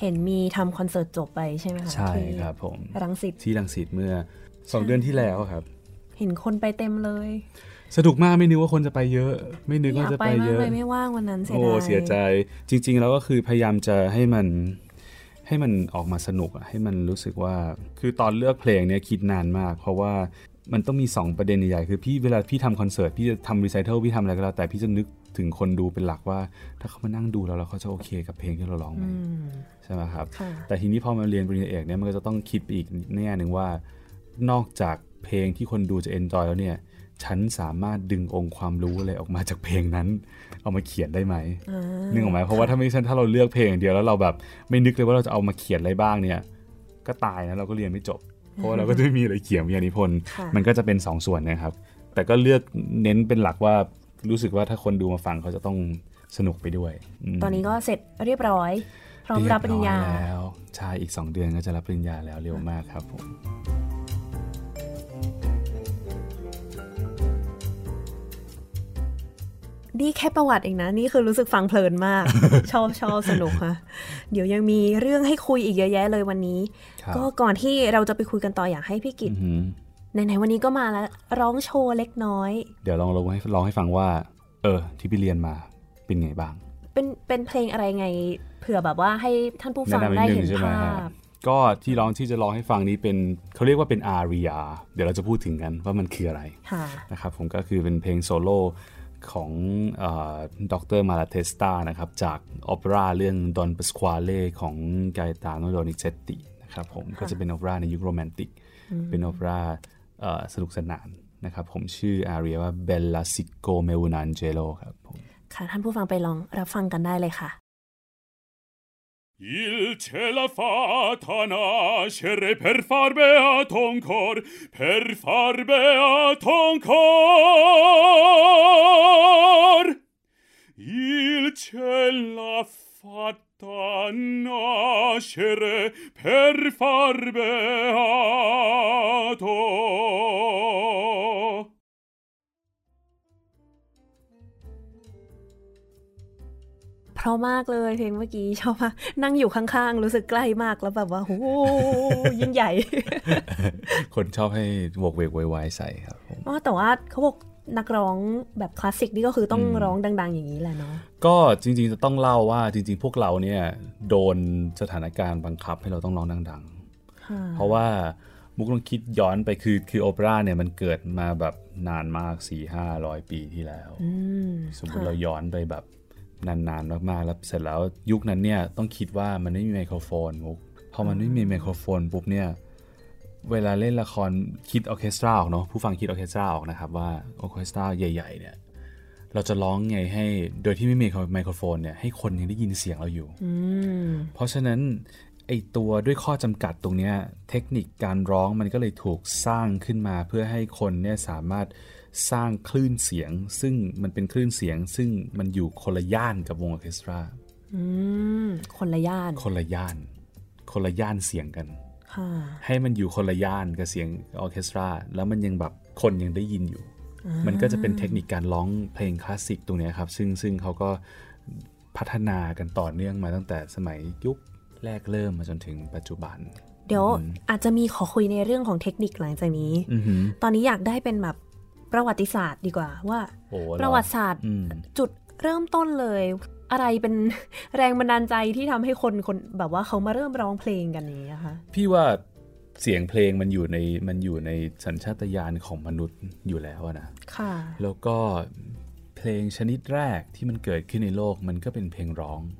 เห็นมีทำคอนเสิร์ตจบไปใช่ไหมคะใช่ที่ครับผมรังสิตที่รังสิตเมื่อ2เดือนที่แล้วครับ เห็นคนไปเต็มเลย สนุกมากไม่นึกว่าคนจะไปเยอะ ไม่นึกอยาว่ากจะไปไปมาเยกอะเลยไม่ว่างวันนั้นเสียโอ้ดายเสียใจจริง ๆ แล้วก็คือพยายามจะให้มันให้มันออกมาสนุกอะให้มันรู้สึกว่าคือตอนเลือกเพลงเนี่ยคิดนานมาก เพราะว่า มันต้องมี 2 ประเด็นใหญ่ๆคือพี่เวลาพี่ทำคอนเสิร์ตพี่จะทำรีไซเคิลพี่ทำอะไรก็แล้วแต่พี่จะนึกถึงคนดูเป็นหลักว่า ถ้าเขามานั่งดูเราแล้วเขาจะโอเคกับเพลงที่เราร้องไหมอืมใช่ไหมครับค่ะแต่ทีนี้พอมาเรียนปริญญาเอกเนี่ยมันก็จะต้องคิดไปอีกแง่หนึ่งว่า นอกจากเพลงที่คนดูจะเอนจอยแล้วเนี่ยฉันสามารถดึงองค์ความรู้อะไรออกมาจากเพลงนั้น เอามาเขียนได้ไหมอ่านึกออกไหมเพราะว่าถ้าไม่ใช่ถ้าเราเลือกเพลงอย่างเดียวแล้วเราแบบ ไม่นึกเลยว่าเราจะเอามาเขียนอะไรบ้างเนี่ย ก็ตายนะเราก็เรียนไม่จบ เพราะว่าเราก็จะไม่มีอะไรเขียนวิทยานิพนธ์ค่ะมันก็จะเป็นสองส่วนนะครับ แต่ก็เลือกเน้นเป็นหลักว่ารู้สึกว่าถ้าคนดูมาฟังเขาจะต้องสนุกไปด้วยมตอนนี้ก็เสร็จเรียบร้อย พร้อมรับปริญญาเยบอยแล้วใช่อีก 2 เดือนก็จะรับปริญญาแล้วเร็วมากครับผม นี่แค่ประวัติเองนะ นี่คือรู้สึกฟังเพลินมาก ชอบชอบสนุกค่ะ เดี๋ยวยังมีเรื่องให้คุยอีกเยอะแยะเลยวันนี้ครับก็ก่อนที่เราจะไปคุยกันต่ออยากให้พี่กิตอือหือไหนๆวันนี้ก็มาแล้ว ร้องโชว์เล็กน้อย เดี๋ยวลองลองให้ลองให้ฟังว่า เออ ที่พี่เรียนมาเป็นไงบ้าง เป็นเป็นเพลงอะไรไง เผื่อแบบว่าให้ท่านผู้ฟังแนะนำนิดได้นึงเห็นใช่ไหมภาฮะพก็ที่ร้องที่จะร้องให้ฟังนี้เป็นเขาเรียกว่าเป็นอารียเดี๋ยวเราจะพูดถึงกันว่ามันคืออะไรค่ะนะครับผมก็คือเป็นเพลงโซโล่ ของดรมาลาเทสตานะครับจากโอเปร่าเรื่องดอนป s สควาเล่ของไกตาโนโดนิเซตตินะครับผมก็จะเป็นโอเปร่าในยุคโรแมนติก เป็นโอเปร่าเอ่อสนุกสนานนะครับผมชื่ออาเรียว่าเบลลาซิโกเมวูนันเจโลครับผมค่ะท่านผู้ฟังไปลองรับฟังกันได้เลยค่ะ Il ce l'ha fatta nascere per far beato un cor, per far beato un cor. Il ce l'ha fatta nascere per far beato. เพราะมากเลยเพลงเมื่อกี้ชอบมากนั่งอยู่ข้างๆ รู้สึกใกล้มากแล้วแบบว่าโอ้โหยิ่งใหญ่ คนชอบให้โวกเวกไวๆใส่ครับผมอ๋อแต่ว่าเขาบอกนักร้องแบบคลาสสิกนี่ก็คือต้องร้องดัง ๆ อย่างนี้แหละเนาะก็จริง ๆ จะต้องเล่าว่าจริง ๆ พวกเราเนี่ยโดนสถานการณ์บังคับให้เราต้องร้องดัง ๆ เพราะว่ามุกลองคิดย้อนไปคือคือโอเปร่าเนี่ยมันเกิดมาแบบนานมาก4 5 0 0ปีที่แล้ว สมมติเราย้อนไปแบบ นานๆมากๆ แล้วเสร็จแล้วยุคนั้นเนี่ยต้องคิดว่ามันไม่มีไมโครโฟนมุกพอมันไม่มีไมโครโฟนปุ๊บเนี่ยเวลาเล่นละครคิดออร์เคสตราออกเนาะผู้ฟังคิดออร์เคสตราออกนะครับว่าออร์เคสตราใหญ่ๆเนี่ยเราจะร้องไงให้โดยที่ไม่มีไมโครโฟนเนี่ยให้คนยังได้ยินเสียงเราอยู่เพราะฉะนั้นไอตัวด้วยข้อจำกัดตรงเนี้ยเทคนิคการร้องมันก็เลยถูกสร้างขึ้นมาเพื่อให้คนเนี่ยสามารถ สร้างคลื่นเสียง ซึ่งมันเป็นคลื่นเสียง ซึ่งมันอยู่คนละย่านกับวงออร์เคสตราอืมคนละย่าน คนละย่าน คนละย่านเสียงกันค่ะให้มันอยู่คนละย่านกับเสียงออร์เคสตรา แล้วมันยังแบบคนยังได้ยินอยู่ มันก็จะเป็นเทคนิคการร้องเพลงคลาสสิกตรงเนี้ยครับ ซึ่งซึ่งเขาก็พัฒนากันต่อเนื่องมาตั้งแต่สมัยยุคแรกเริ่มมาจนถึงปัจจุบัน เดี๋ยวอาจจะมีขอคุยในเรื่องของเทคนิคหลังจากนี้อือหือตอนนี้อยากได้เป็นแบบ ประวัติศาสตร์ดีกว่าว่าโอ้เหอประวัติศาสตร์อืมจุดเริ่มต้นเลย อะไรเป็นแรงบันดาลใจที่ทำให้คนคนแบบว่าเขามาเริ่มร้องเพลงกันอย่างนี้ยคะพี่ว่าเสียงเพลงมันอยู่ในมันอยู่ในสัญชาตญาณของมนุษย์อยู่แล้วอะนะค่ะ แล้วก็เพลงชนิดแรกที่มันเกิดขึ้นในโลกมันก็เป็นเพลงร้องอืม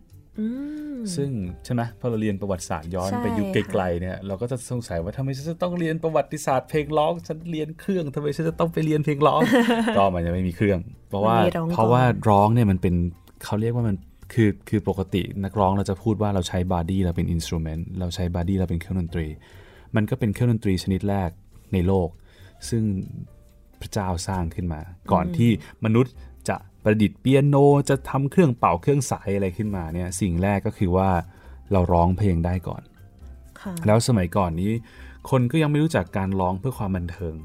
ซึ่งใช่ไหมพอเราเรียนประวัติศาสตร์ย้อนใช่ไปยุคไกค่ะลๆเนี่ยเราก็จะสงสัยว่าทำไมฉันจะต้องเรียนประวัติศาสตร์เพลงร้องฉันเรียนเครื่องทำไมฉันจะต้องไปเรียนเพลงร้องก็มันจะไม่มีเครื่อง เพราะว่ามันมีร้องก่อนเพราะว่าร้องเนี่ยมันเป็นเขาเรียกว่ามันคือคือปกตินักร้องเราจะพูดว่าเราใช้ body เราเป็น instrument เราใช้ body เราเป็นเครื่องดนตรี มันก็เป็นเครื่องดนตรีชนิดแรกในโลก ซึ่งพระเจ้าสร้างขึ้นมา ก่อนที่มนุษย์จะ ประดิษฐ์เปียโนจะทำเครื่องเป่าเครื่องสายอะไรขึ้นมาเนี่ยสิ่งแรกก็คือว่าเราร้องเพลงได้ก่อนค่ะแล้วสมัยก่อนนี้ คนก็ยังไม่รู้จักการร้องเพื่อความบันเทิง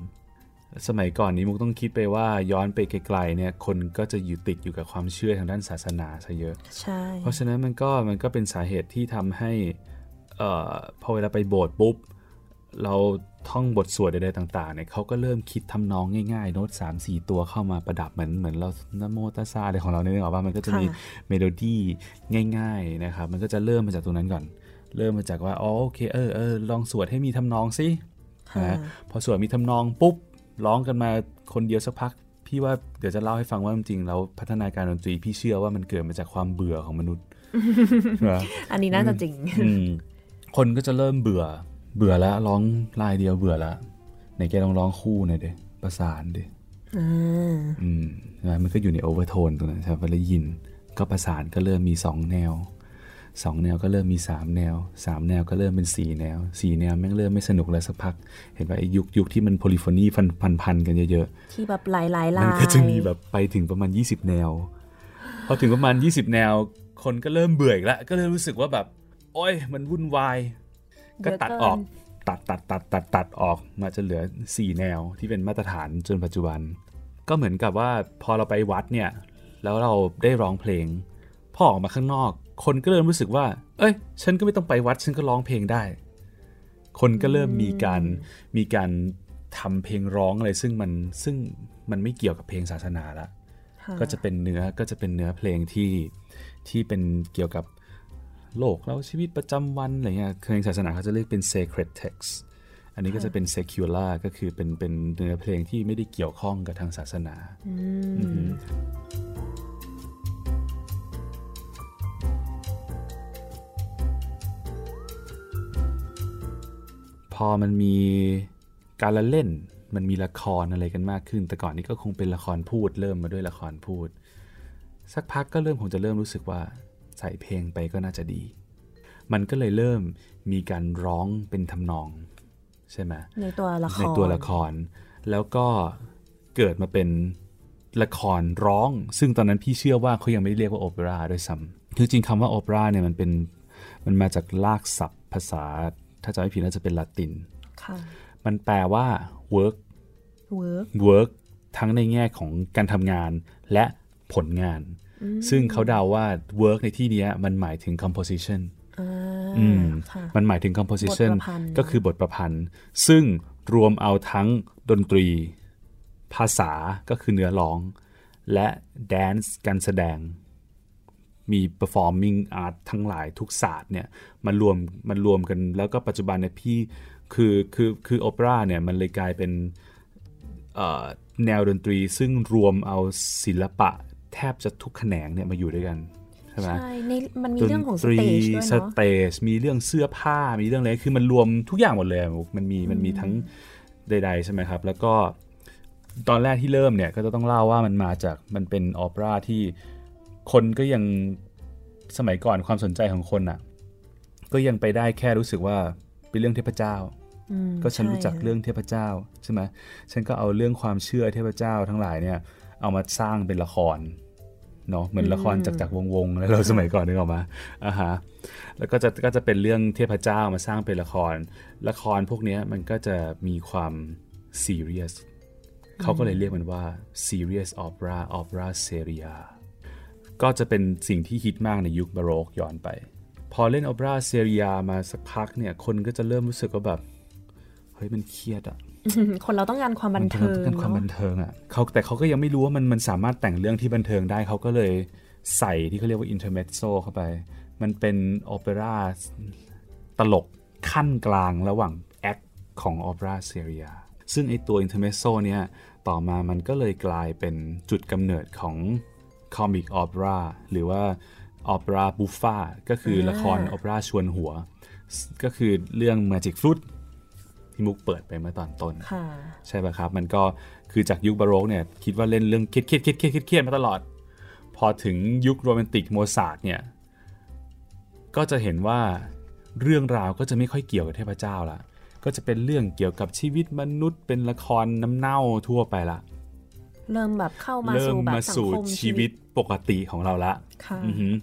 สมัยก่อนนี้มุกต้องคิดไปว่าย้อนไปไกลๆเนี่ยคนก็จะอยู่ติดอยู่กับความเชื่อทางด้านศาสนาซะเยอะใช่เพราะฉะนั้นมันก็มันก็เป็นสาเหตุที่ทำให้เอ่อพอเวลาไปโบสถ์ปุ๊บ เราท่องบทสวดใดๆต่างๆเนี่ยเขาก็เริ่มคิดทำนองง่ายๆ โน้ต3 4ตัวเข้ามาประดับเหมือนเหมือนเรานโมตัสสะอะไรของเราเนี่ยนึกออกว่ามันก็จะมีเมโลดี้ง่าย ๆนะครับ มันก็จะเริ่มมาจากตรงนั้นก่อน เริ่มมาจากว่าอ๋อโอเคเออเออลองสวดให้มีทำนองสินะพอสวดมีทำนองปุ๊บร้องกันมาคนเดียวสักพัก พี่ว่าเดี๋ยวจะเล่าให้ฟังว่าจริงๆแล้วพัฒนาการดนตรีพี่เชื่อว่ามันเกิดมาจากความเบื่อของมนุษย์นะอันนี้น่าจะจริงอืมคนก็จะเริ่มเบื่อ เบื่อแล้วร้องลายเดียวเบื่อแล้วไหนแกลองร้องคู่หน่อยเดประสานดิอ่าอืมนะมันก็อยู่ในโอเวอร์โทนตรงนั้นใช่ไหมเวลายินก็ประสานก็เริ่มมีสองแนวสองแนวก็เริ่มมีสามแนวสามแนวก็เริ่มเป็นสี่แนวสี่แนวแม่งเริ่มไม่สนุกแล้วสักพัก เห็นป่ะไอ้ยุคยุคที่มันโพลิโฟนีพันพันพันกันเยอะๆ ที่แบบหลายหลายๆลายมันก็จะมีแบบไปถึงประมาณ 20 แนว พอถึงประมาณ 20 แนว คนก็เริ่มเบื่ออีกแล้วก็เลยรู้สึกว่าแบบ โอ้ยมันวุ่นวาย ก็ตัดออกตัดตัดตัดตัดตัดออกมาจะเหลือ 4 แนวที่เป็นมาตรฐานจนปัจจุบัน ก็เหมือนกับว่าพอเราไปวัดเนี่ย แล้วเราได้ร้องเพลง พอออกมาข้างนอก คนก็เริ่มรู้สึกว่า เอ้ย ฉันก็ไม่ต้องไปวัด ฉันก็ร้องเพลงได้ คนก็เริ่มมีการมีการทำเพลงร้องอะไรซึ่งมันซึ่งมันไม่เกี่ยวกับเพลงศาสนาละค่ะก็จะเป็นเนื้อก็จะเป็นเนื้อเพลงที่ที่เป็นเกี่ยวกับ โลกแล้วชีวิตประจำวันอะไรเงี้ยเพลงศาสนาเขาจะเรียกเป็น sacred text อันนี้ก็จะเป็น secular ก็คือเป็นเป็นเนื้อเพลงที่ไม่ได้เกี่ยวข้องกับทางศาสนาอือหือพอมันมีการละเล่นมันมีละครอะไรกันมากขึ้น แต่ก่อนนี้ก็คงเป็นละครพูด เริ่มมาด้วยละครพูด สักพักก็เริ่มผมจะเริ่มรู้สึกว่าใส่เพลงไปก็น่าจะดี มันก็เลยเริ่มมีการร้องเป็นทำนอง ใช่ไหมในตัวละครในตัวละคร แล้วก็เกิดมาเป็นละครร้อง ซึ่งตอนนั้นพี่เชื่อว่าเขายังไม่ได้เรียกว่าโอเปร่าด้วยซ้ำคือจริงคำว่าโอเปร่าเนี่ยมันเป็นมันมาจากลากศัพท์ ภาษา ถ้าจำไม่ผิดน่าจะเป็นละตินค่ะมันแปลว่า work work work ทั้งในแง่ของการทำงานและผลงาน ซึ่งเขาเดาว่า work ในที่เนี้ยมันหมายถึง composition อ่าอืมค่ะมันหมายถึง composition บทประพันธ์ก็คือบทประพันธ์ ซึ่งรวมเอาทั้งดนตรี ภาษาก็คือเนื้อร้อง และ dance การแสดง มี performing art ทั้งหลายทุกศาสตร์เนี่ยมันรวมมันรวมกันแล้วก็ปัจจุบันเนี่ยพี่คือคือคือโอเปร่าเนี่ยมันเลยกลายเป็นเอ่อแนวดนตรีซึ่งรวมเอาศิลปะ แทบจะทุกแขนงเนี่ยมาอยู่ด้วยกันใช่ไหมใช่ในมันมีเรื่องของสดนเตตรีจด้วยสเนาะเตจมีเรื่องเสื้อผ้ามีเรื่องอะไรคือมันรวมทุกอย่างหมดเลยอะมุกมันมีมันมีทั้งใดๆใช่ไหมครับ แล้วก็ตอนแรกที่เริ่มเนี่ยก็จะต้องเล่าว่ามันมาจากมันเป็นออเปร่าที่คนก็ยังสมัยก่อนความสนใจของคนอะ ก็ยังไปได้แค่รู้สึกว่าเป็นเรื่องเทพเจ้าอืมก็ฉันใช่รู้จักเรื่องเทพเจ้าใช่ไหมฉันก็เอาเรื่องความเชื่อเทพเจ้าทั้งหลายเนี่ย เอามาสร้างเป็นละครเนาะเหมือนละครจากจากวงวงๆแล้วเราสมัยก่อนนึกออกมาอ่าฮะแล้วก็จะก็จะเป็นเรื่องเทพเจ้ามาสร้างเป็นละคร ละครพวกเนี้ยมันก็จะมีความซีเรียสเขาก็เลยเรียกมันว่า serious opera opera seria ก็จะเป็นสิ่งที่ฮิตมากในยุคบาโรกย้อนไป พอเล่น opera seria มาสักพักเนี่ย คนก็จะเริ่มรู้สึกว่าแบบ เฮ้ยมันเครียดอะ คนเราต้องการความบันเทิงมันต้องการความเนาะบันเทิงอะเขาแต่เขาก็ยังไม่รู้ว่ามันมันสามารถแต่งเรื่องที่บันเทิงได้เขาก็เลยใส่ที่เขาเรียกว่า intermezzo เข้าไป มันเป็นโอเปร่าตลกขั้นกลางระหว่างแอคของโอเปร่าเซเรียซึ่งไอตัว intermezzo เนี่ยต่อมามันก็เลยกลายเป็นจุดกำเนิดของคอมิก o อเปร่าหรือว่าออเปร่าบูฟาก็คือละครโอเปร่าชวนหัว ก็คือเรื่อง Magic Flute ที่มุกเปิดไปเมื่อตอนต้นค่ะใช่ป่ะครับ มันก็คือจากยุคบาโรกเนี่ยคิดว่าเล่นเรื่องเครียดเครียดเครียดเครียดเครียดมาตลอด พอถึงยุคโรแมนติกโมซาร์ทเนี่ยก็จะเห็นว่าเรื่องราวก็จะไม่ค่อยเกี่ยวกับเทพเจ้าละก็จะเป็นเรื่องเกี่ยวกับชีวิตมนุษย์ เป็นละครน้ำเน่าทั่วไปละเริ่มแบบเข้ามาเริ่มสู่แบบมาสังสู่คมชีวิตปกติของเราละค่ะอือหือ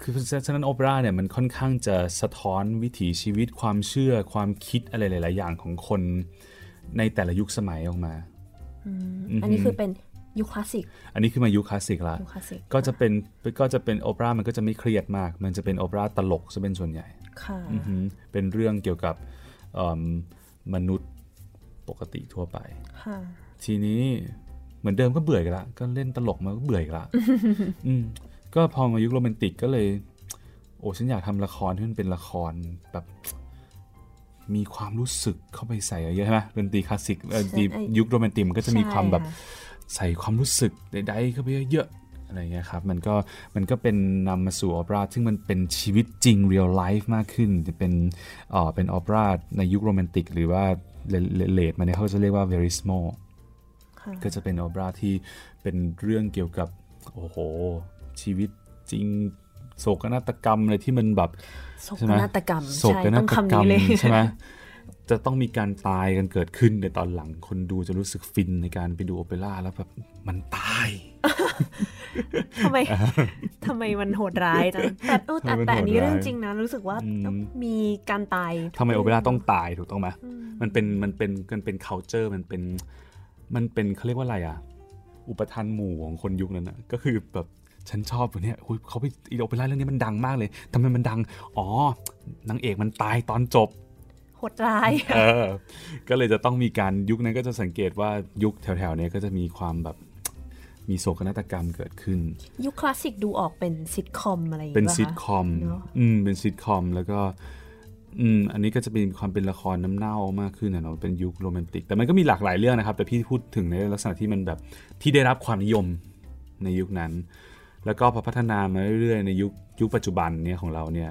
คือฉะนั้นโอเปร่าเนี่ยมันค่อนข้างจะสะท้อนวิถีชีวิตความเชื่อความคิดอะไรหลาย ๆ อย่างของคนในแต่ละยุคสมัยออกมาอันนี้คือเป็นยุคคลาสสิก อันนี้คือมายุคคลาสสิกละยุคคลาสสิกก็จะเป็นก็จะเป็นโอเปร่ามันก็จะไม่เครียดมาก มันจะเป็นโอเปร่าตลกซะเป็นส่วนใหญ่ ค่ะอือหือเป็นเรื่องเกี่ยวกับเอิ่มมนุษย์ปกติทั่วไปค่ะทีนี้เหมือนเดิมก็เบื่อกันละ ก็เล่นตลกมาก็เบื่ออีกละอืม ก็พอมายุคโรแมนติกก็เลย โอ้ฉันอยากทำละครที่มันเป็นละครแบบมีความรู้สึกเข้าไปใส่เยอะใช่ไหมดนตรีคลาสสิกเอ่อใช่ดีไอ้ยุคโรแมนติกมันก็จะมีความแบบใช่ค่ะใส่ความรู้สึกใดๆเข้าไปเยอะๆอะไรเงี้ยครับมันก็มันก็เป็นนำมาสู่ออเปร่าซึ่งมันเป็นชีวิตจริง real life มากขึ้น จะเป็นเอ่อเป็นออเปร่าในยุคโรแมนติก หรือว่าเลดมาเนี่ยเขาจะเรียกว่า verismo ค่ะก็จะเป็นโอเปร่าที่เป็นเรื่องเกี่ยวกับโอ้โห ชีวิตจริงโศกนาฏกรรมอะไรที่มันแบบโศกใช่ไหมนาฏกรรมโศใช่กนาต้องฏคำกรรนี้มเลยใช่ไหมจะต้องมีการตายกันเกิดขึ้นในตอนหลังคนดูจะรู้สึกฟินในการไปดูโอเปร่าแล้วแบบมันตายทำไมทำไมมันโหดร้ายจังแต่เออแต่ทำไมมันแต่อันนี้โหดร้ายเรื่องจริงนะรู้สึกว่าอืมมีการตายทำไมโอเปร่าต้องตายถูกต้องไหมมันเป็นมันเป็นมันเป็น culture มันเป็นมันเป็นเขาเรียกว่าอะไรอะ อุปทานหมู่ของคนยุคนั้นนะก็คือแบบ ฉันชอบตัวเนี้ยโอ้ยเขาไปอีโอเปร่าเรื่องนี้มันดังมากเลยทำไมมันดัง อ๋อนางเอกมันตายตอนจบโหดร้ายเออ ก็เลยจะต้องมีการยุคนั้นก็จะสังเกตว่ายุคแถวๆเนี้ยก็จะมีความแบบมีโศกนาฏกรรมเกิดขึ้น ยุคคลาสสิกดูออกเป็นซิทคอมอะไรอย่างเป็นงี้ยซิทคอมเนอะอืมเป็นซิทคอมแล้วก็อืมอันนี้ก็จะเป็นความเป็นละครน้ำเน่ามากขึ้นนะเนาะเป็นยุคโรแมนติก แต่มันก็มีหลากหลายเรื่องนะครับ แต่พี่พูดถึงในลักษณะที่มันแบบที่ได้รับความนิยมในยุคนั้น แล้วก็พอพัฒนามาเรื่อยๆ ในยุคยุคปัจจุบันเนี่ยของเราเนี่ย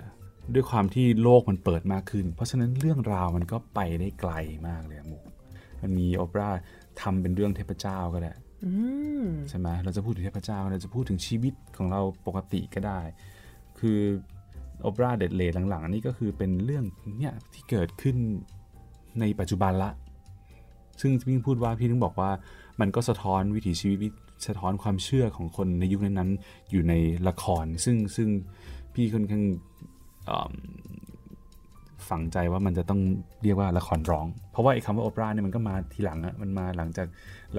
ด้วยความที่โลกมันเปิดมากขึ้น เพราะฉะนั้นเรื่องราวมันก็ไปได้ไกลมากเลยอะหมูมันมีโอเปร่าทำเป็นเรื่องเทพเจ้าก็ได้อืมใช่ไหมเราจะพูดถึงเทพเจ้าเราจะพูดถึงชีวิตของเราปกติก็ได้ คือโอเปร่าเด็ดเลดหลังๆนี่ก็คือเป็นเรื่องเนี่ยที่เกิดขึ้นในปัจจุบันละ ซึ่งพี่พูดว่าพี่ถึงบอกว่ามันก็สะท้อนวิถีชีวิต สะท้อนความเชื่อของคนในยุคนั้นๆอยู่ในละคร ซึ่งซึ่งพี่ค่อนข้างอืมฝังใจว่ามันจะต้องเรียกว่าละครร้อง เพราะว่าไอ้คำว่าโอเปร่าเนี่ยมันก็มาทีหลังอะมันมาหลังจาก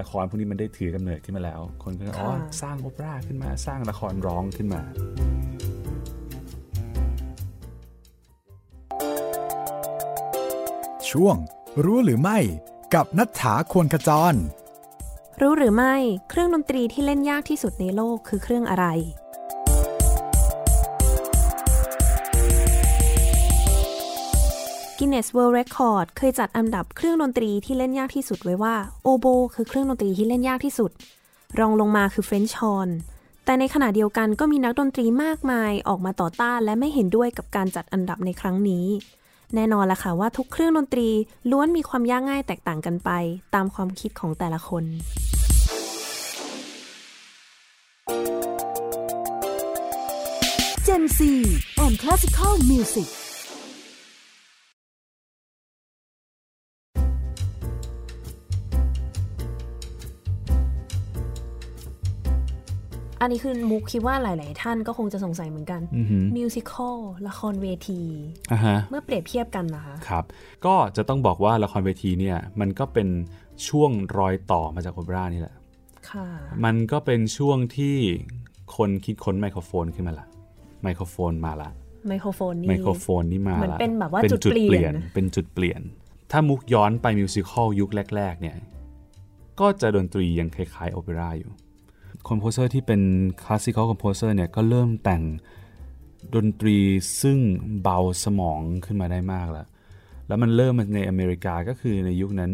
ละครพวกนี้มันได้ถือกำเนิดขึ้นมาแล้ว คนก็อ๋อค่ะสร้างโอเปร่าขึ้นมาสร้างละครร้องขึ้นมาช่วง รู้หรือไม่กับนัฐถาควรขจร รู้หรือไม่เครื่องดนตรีที่เล่นยากที่สุดในโลกคือเครื่องอะไร Guinness World Record เคยจัดอันดับเครื่องดนตรีที่เล่นยากที่สุดไว้ว่าโอโบคือเครื่องดนตรีที่เล่นยากที่สุด รองลงมาคือ French horn แต่ในขณะเดียวกันก็มีนักดนตรีมากมายออกมาต่อต้านและไม่เห็นด้วยกับการจัดอันดับในครั้งนี้ แน่นอนละค่ะว่าทุกเครื่องดนตรีล้วนมีความยากง่ายแตกต่างกันไป ตามความคิดของแต่ละคน Gen C and Classical Music อันนี้คือมุกคิดว่าหลาย ๆ ท่านก็คงจะสงสัยเหมือนกันอือหือมิวสิควลละครเวทีอ่าฮะเมื่อเปรียบเทียบกันนะคะครับ ก็จะต้องบอกว่าละครเวทีเนี่ย มันก็เป็นช่วงรอยต่อมาจากโอเปร่านี่แหละค่ะมันก็เป็นช่วงที่คนคิดค้นไมโครโฟนขึ้นมาละไมโครโฟนมาละไมโครโฟนนี่ไมโครโฟนนี่มาเหมือนละเป็นแบบว่าเป็นจุดจุดเปลี่เปยลี่ยนนเป็นจุดเปลี่ยน ถ้ามุกย้อนไป musical ยุคแรก ๆ เนี่ยก็จะดนตรียังคล้ายๆโอเปร่าอยู่ composer ที่เป็น classical composer เนี่ยก็เริ่มแต่งดนตรีซึ่งเบาสมองขึ้นมาได้มากแล้ว แล้วมันเริ่มมาในอเมริกาก็คือในยุคนั้น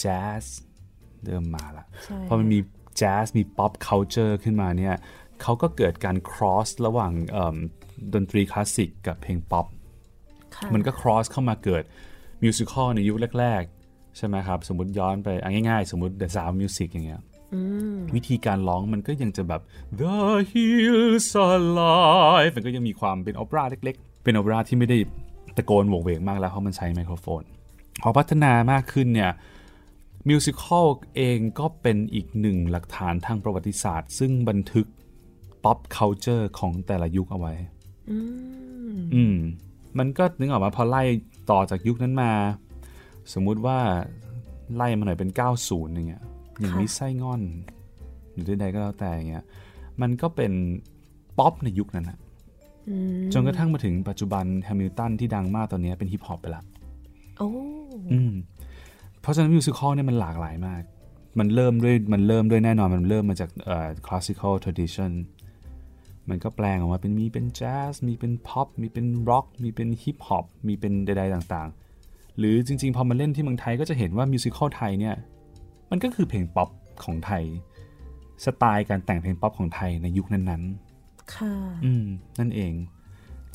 แจ๊สเริ่มมาละใช่พอมันมีแจ๊สมีป๊อป culture ขึ้นมาเนี่ยเขาก็เกิดการ cross ระหว่างเอิ่มดนตรีคลาสสิกกับเพลงป๊อปค่ะมันก็ cross เข้ามาเกิดมิวสิควลในยุคแรก ๆ ใช่ไหมครับ สมมติย้อนไปอะง่ายๆ สมมติ The Sound of Music อย่างเงี้ย วิธีการร้องมันก็ยังจะแบบ The hills are alive มันก็ยังมีความเป็นออเปร่าเล็กๆ เป็นออเปร่าที่ไม่ได้ตะโกนโหวกเวกมากแล้วเพราะมันใช้ไมโครโฟน พอพัฒนามากขึ้นเนี่ยมิวสิควลเองก็เป็นอีกหนึ่งหลักฐานทางประวัติศาสตร์ ซึ่งบันทึก pop culture ของแต่ละยุคเอาไว้ อืม มันก็นึกออกมาพอไล่ต่อจากยุคนั้นมา สมมุติว่าไล่มาหน่อยเป็น 90อย่างเงี้ย อย่างมิสไซงอน หรือใดๆก็แล้วแต่อย่างเงี้ยมันก็เป็นป๊อปในยุคนั้นอะจนกระทั่งมาถึงปัจจุบันแฮมิลตันที่ดังมากตอนนี้เป็นฮิปฮอปไปละโอ้อืมเพราะฉะนั้น musical เนี่ยมันหลากหลายมาก มันเริ่มด้วยมันเริ่มด้วยแน่นอนมันเริ่มมาจากเอ่อ classical tradition มันก็แปลงออกมาเป็นมีเป็นแจ๊สมีเป็นพ็อปมีเป็นร็อกมีเป็นฮิปฮอปมีเป็นใดๆต่างๆ หรือจริงๆ พอมาเล่นที่เมืองไทยก็จะเห็นว่า musical ไทยเนี่ย มันก็คือเพลงป๊อปของไทย สไตล์การแต่งเพลงป๊อปของไทยในยุคนั้นๆ ค่ะ อืม นั่นเอง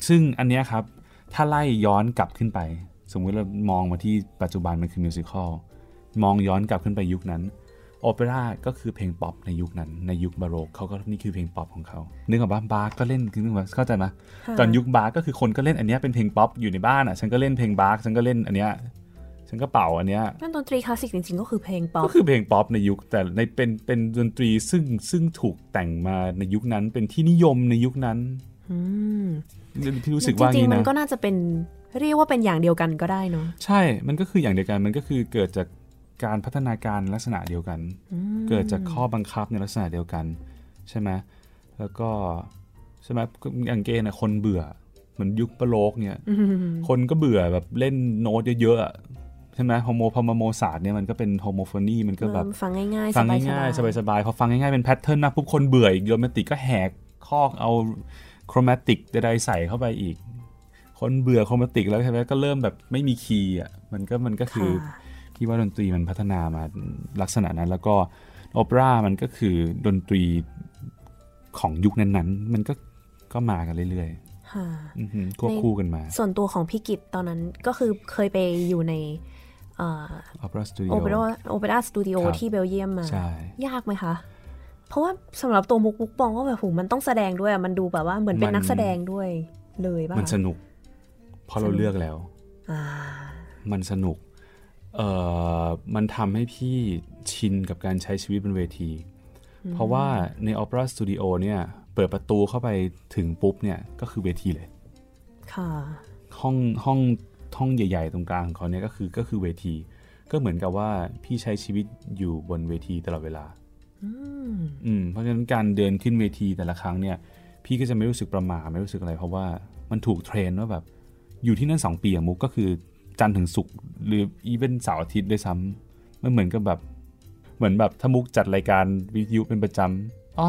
ซึ่งอันเนี้ยครับ ถ้าไล่ย้อนกลับขึ้นไป สมมุติเรามองมาที่ปัจจุบันมันคือ musical มองย้อนกลับขึ้นไปยุคนั้น โอเปร่าก็คือเพลงป๊อปในยุคนั้น ในยุคบาโรกเขาก็นี่คือเพลงป๊อปของเขานึกออกปะบาร์กก็เล่นคือนึกว่าเข้าใจไหมตอนยุคบาร์กก็คือคนก็เล่นอันเนี้ยเป็นเพลงป๊อปอยู่ในบ้านอะ ฉันก็เล่นเพลงบาร์กฉันก็เล่นอันเนี้ย ฉันก็เป่าอันเนี้ยนั่นดนตรีคลาสสิกจริงๆ ก็คือเพลงป๊อป ก็คือเพลงป๊อปในยุคแต่ในเป็นเป็นดนตรีซึ่งซึ่งถูกแต่งมาในยุคนั้นเป็นที่นิยมในยุคนั้นที่รู้สึกว่าจริงี้งๆมันนะก็น่าจะเป็นเรียกว่าเป็นอย่างเดียวกันก็ได้เนาะใช่ มันก็คืออย่างเดียวกันมันก็คือเกิดจากการพัฒนาการลักษณะเดียวกัน เกิดจากข้อบังคับในลักษณะเดียวกัน ใช่ไหมแล้วก็ใช่ไหมอย่างเกณฑ์นะคนเบื่อเหมือนยุคบาโรกเนี่ยคนก็เบื่อแบบเล่นโน้ตเยอะๆอะ ใช่ไหม homo พอโมซาร์ทเนี่ยมันก็เป็น homophony มันก็แบบฟังง่ายๆฟังสบายง่ายๆๆสบายๆพอฟังง่ายๆเป็น pattern นะปุ๊บคนเบื่ออีกโรแมนติกก็แหกคอกเอา chromatic ใดๆใส่เข้าไปอีก คนเบื่อ chromatic แล้วใช่ไหมก็เริ่มแบบไม่มีคีย์อะมันก็มันก็คือค่ะพี่ว่าดนตรีมันพัฒนามาลักษณะนั้น แล้วก็โอเปร่ามันก็คือดนตรีของยุคนั้นๆ มันก็ก็มากันเรื่อยค่ะๆอือหือควบคู่กันมา ส่วนตัวของพี่กิตตอนนั้นก็คือเคยไปอยู่ใน เอ่อ Opera Studio โอเปร่าโอเปร่าสตูดิโอครับที่เบลเยียมมาใช่ยากไหมคะ เพราะว่าสำหรับตัวมุกมุกมองว่าแบบโหมันต้องแสดงด้วยอะมันดูแบบว่าเหมือนเป็นมันนักแสดงด้วยเลยป่ะมันสนุก เพราะเราเลือกแล้วอ่ามันสนุกเอ่อมันทำให้พี่ชินกับการใช้ชีวิตบนเวที เพราะว่าใน Opera Studio เนี่ยเปิดประตูเข้าไปถึงปุ๊บเนี่ยก็คือเวทีเลย ค่ะ ห้องห้อง ห้องใหญ่ ๆ ตรงกลางของเขาเนี่ยก็คือก็คือเวที ก็เหมือนกับว่าพี่ใช้ชีวิตอยู่บนเวทีตลอดเวลาอืมเพราะฉะนั้นการเดินขึ้นเวทีแต่ละครั้งเนี่ย พี่ก็จะไม่รู้สึกประหม่าไม่รู้สึกอะไร เพราะว่ามันถูกเทรนว่าแบบ อยู่ที่นั่นสองปีอะมุกก็คือจันทร์ถึงศุกร์หรืออีเวนเสาร์อาทิตย์ด้วยซ้ำมันเหมือนกับแบบ เหมือนแบบถ้ามุกจัดรายการวิทยุเป็นประจำอ๋อ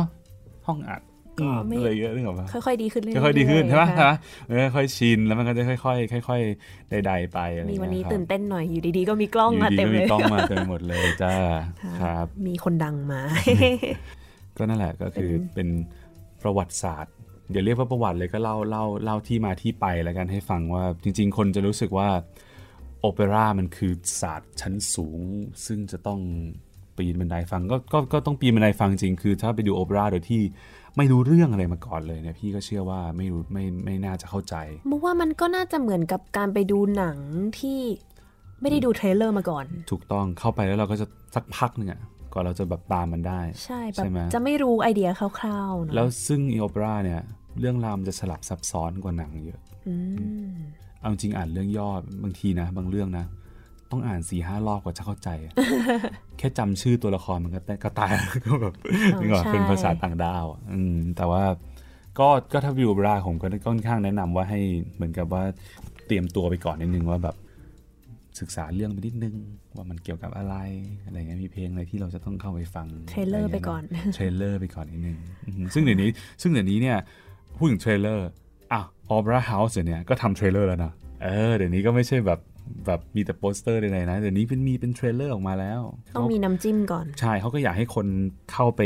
ห้องอัด ก็ไม่อะไรเงี้ยนึกออกปะค่อยๆดีขึ้นเรื่อยๆค่อยๆดีขึ้นใช่ไหมค่ะใช่ไหมเออค่อยๆชินแล้วมันก็จะค่อยๆค่อย ๆ ใด ๆ ไปอะไรมีเงี้ยวันนี้ครับตื่นเต้นหน่อยอยู่ดีๆก็มีกล้องอยู่มาดีเต็มก็เลมียกล้องมาเต็มหมดเลยจ้าค่ะครับ มีคนดังมา ก็นั่นแหละก็คือเป็นประวัติศาสตร์เดี๋ยวเรียกว่าประวัติเลยก็เล่าเล่าเล่าที่มาที่ไปแล้วกันให้ฟังว่าจริง ๆ คนจะรู้สึกว่าโอเปร่ามันคือศาสตร์ชั้นสูง ซึ่งจะต้องปีนบันไดฟังก็ก็ก็ต้องปีนบันไดฟังจริงคือถ้าไปดูโอเปร่าโดยที่ ไม่รู้เรื่องอะไรมาก่อนเลยเนี่ยพี่ก็เชื่อว่าไม่รู้ไม่ไม่น่าจะเข้าใจมุกว่ามันก็น่าจะเหมือนกับการไปดูหนังที่ไม่ได้ดู trailer มาก่อน ถูกต้องเข้าไปแล้วเราก็จะสักพักหนึ่งอะก่อนเราจะแบบตามมันได้ ใช่แบบใช่ไหมจะไม่รู้ไอเดียคร่าวๆเนอะแล้วซึ่งอีโอเปร่าเนี่ย เรื่องราวมันจะสลับซับซ้อนกว่าหนังเยอะอืมเอาจริงอ่านเรื่องย่อบางทีนะ บางเรื่องนะ ต้องอ่านสี่ห้ารอบกว่าจะเข้าใจอะแค่จำชื่อตัวละครมันก็ได้ก็ตายแล้วก็แบบนึกออกเป็นภาษาต่างดาวอะอืมแต่ว่าก็ก็ถ้าวิวเบราผมก็ค่อนข้างแนะนำว่าให้เหมือนกับว่าเตรียมตัวไปก่อนนิดนึงว่าแบบศึกษาเรื่องไปนิดนึง ว่ามันเกี่ยวกับอะไรอะไรเงี้ยมีเพลงอะไรที่เราจะต้องเข้าไปฟังเทรลเลอร์ไปก่อนเทรลเลอร์ไปก่อนนิดนึงอืมซึ่งเดี๋ยวนี้ ซึ่งเดี๋ยวนี้เนี่ยพูดถึงเทรลเลอร์อะออเ r a เฮาส์เดี๋ยวนี้ก็ทำเทรลเลอร์แล้วนะเออเดี๋ยวนี้ก็ไม่ใช่แบบ แบบมีแต่โปสเตอร์ใดๆนะเดี๋ยวนี้เป็นมีเป็น trailer ออกมาแล้ว ต้องมีน้ำจิ้มก่อน ใช่เขาก็อยากให้คนเข้าไป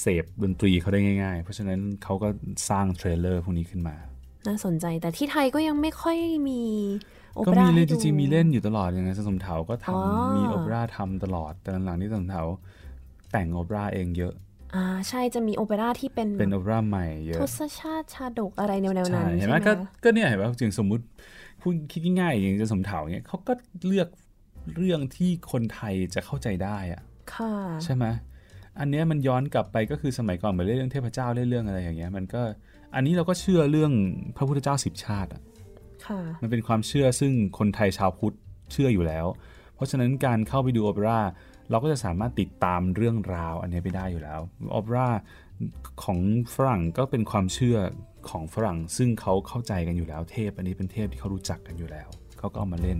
เสพดนตรีเขาได้ง่ายๆ เพราะฉะนั้นเขาก็สร้าง trailer พวกนี้ขึ้นมา น่าสนใจแต่ที่ไทยก็ยังไม่ค่อยมีโอก็เปร่ามีเล่นให้จดูริงๆมีเล่นอยู่ตลอดอย่างไงสมเถาก็ทำอ๋อมีโอเปร่าทำตลอด แต่หลังๆนี่สมเถาแต่งโอเปร่าเองเยอะอ่าใช่จะมีโอเปร่าที่เป็นเป็นโอเปร่าใหม่เยอะทศชาติชาดกอะไรแนวๆนั้นใช่เห็นใช่ไหไหมมก็คะก็เนี่ยเห็นไหมจริงสมมุติ พูดคิดง่ายๆอย่างจะสมเถาเนี่ยเขาก็เลือกเรื่องที่คนไทยจะเข้าใจได้อะค่ะใช่ไหมอันเนี้ยมันย้อนกลับไปก็คือสมัยก่อนเหมือนเล่นเรื่องเทพเจ้าเล่นเรื่องอะไรอย่างเงี้ยมันก็อันนี้เราก็เชื่อเรื่องพระพุทธเจ้าสิบชาติอะค่ะมันเป็นความเชื่อซึ่งคนไทยชาวพุทธเชื่ออยู่แล้ว เพราะฉะนั้นการเข้าไปดูโอเปร่าเราก็จะสามารถติดตามเรื่องราวอันนี้ไปได้อยู่แล้วโอเปร่า ของฝรั่งก็เป็นความเชื่อของฝรั่ง ซึ่งเขาเข้าใจกันอยู่แล้วเทพ อันนี้เป็นเทพที่เขารู้จักกันอยู่แล้ว เขาก็เอามาเล่น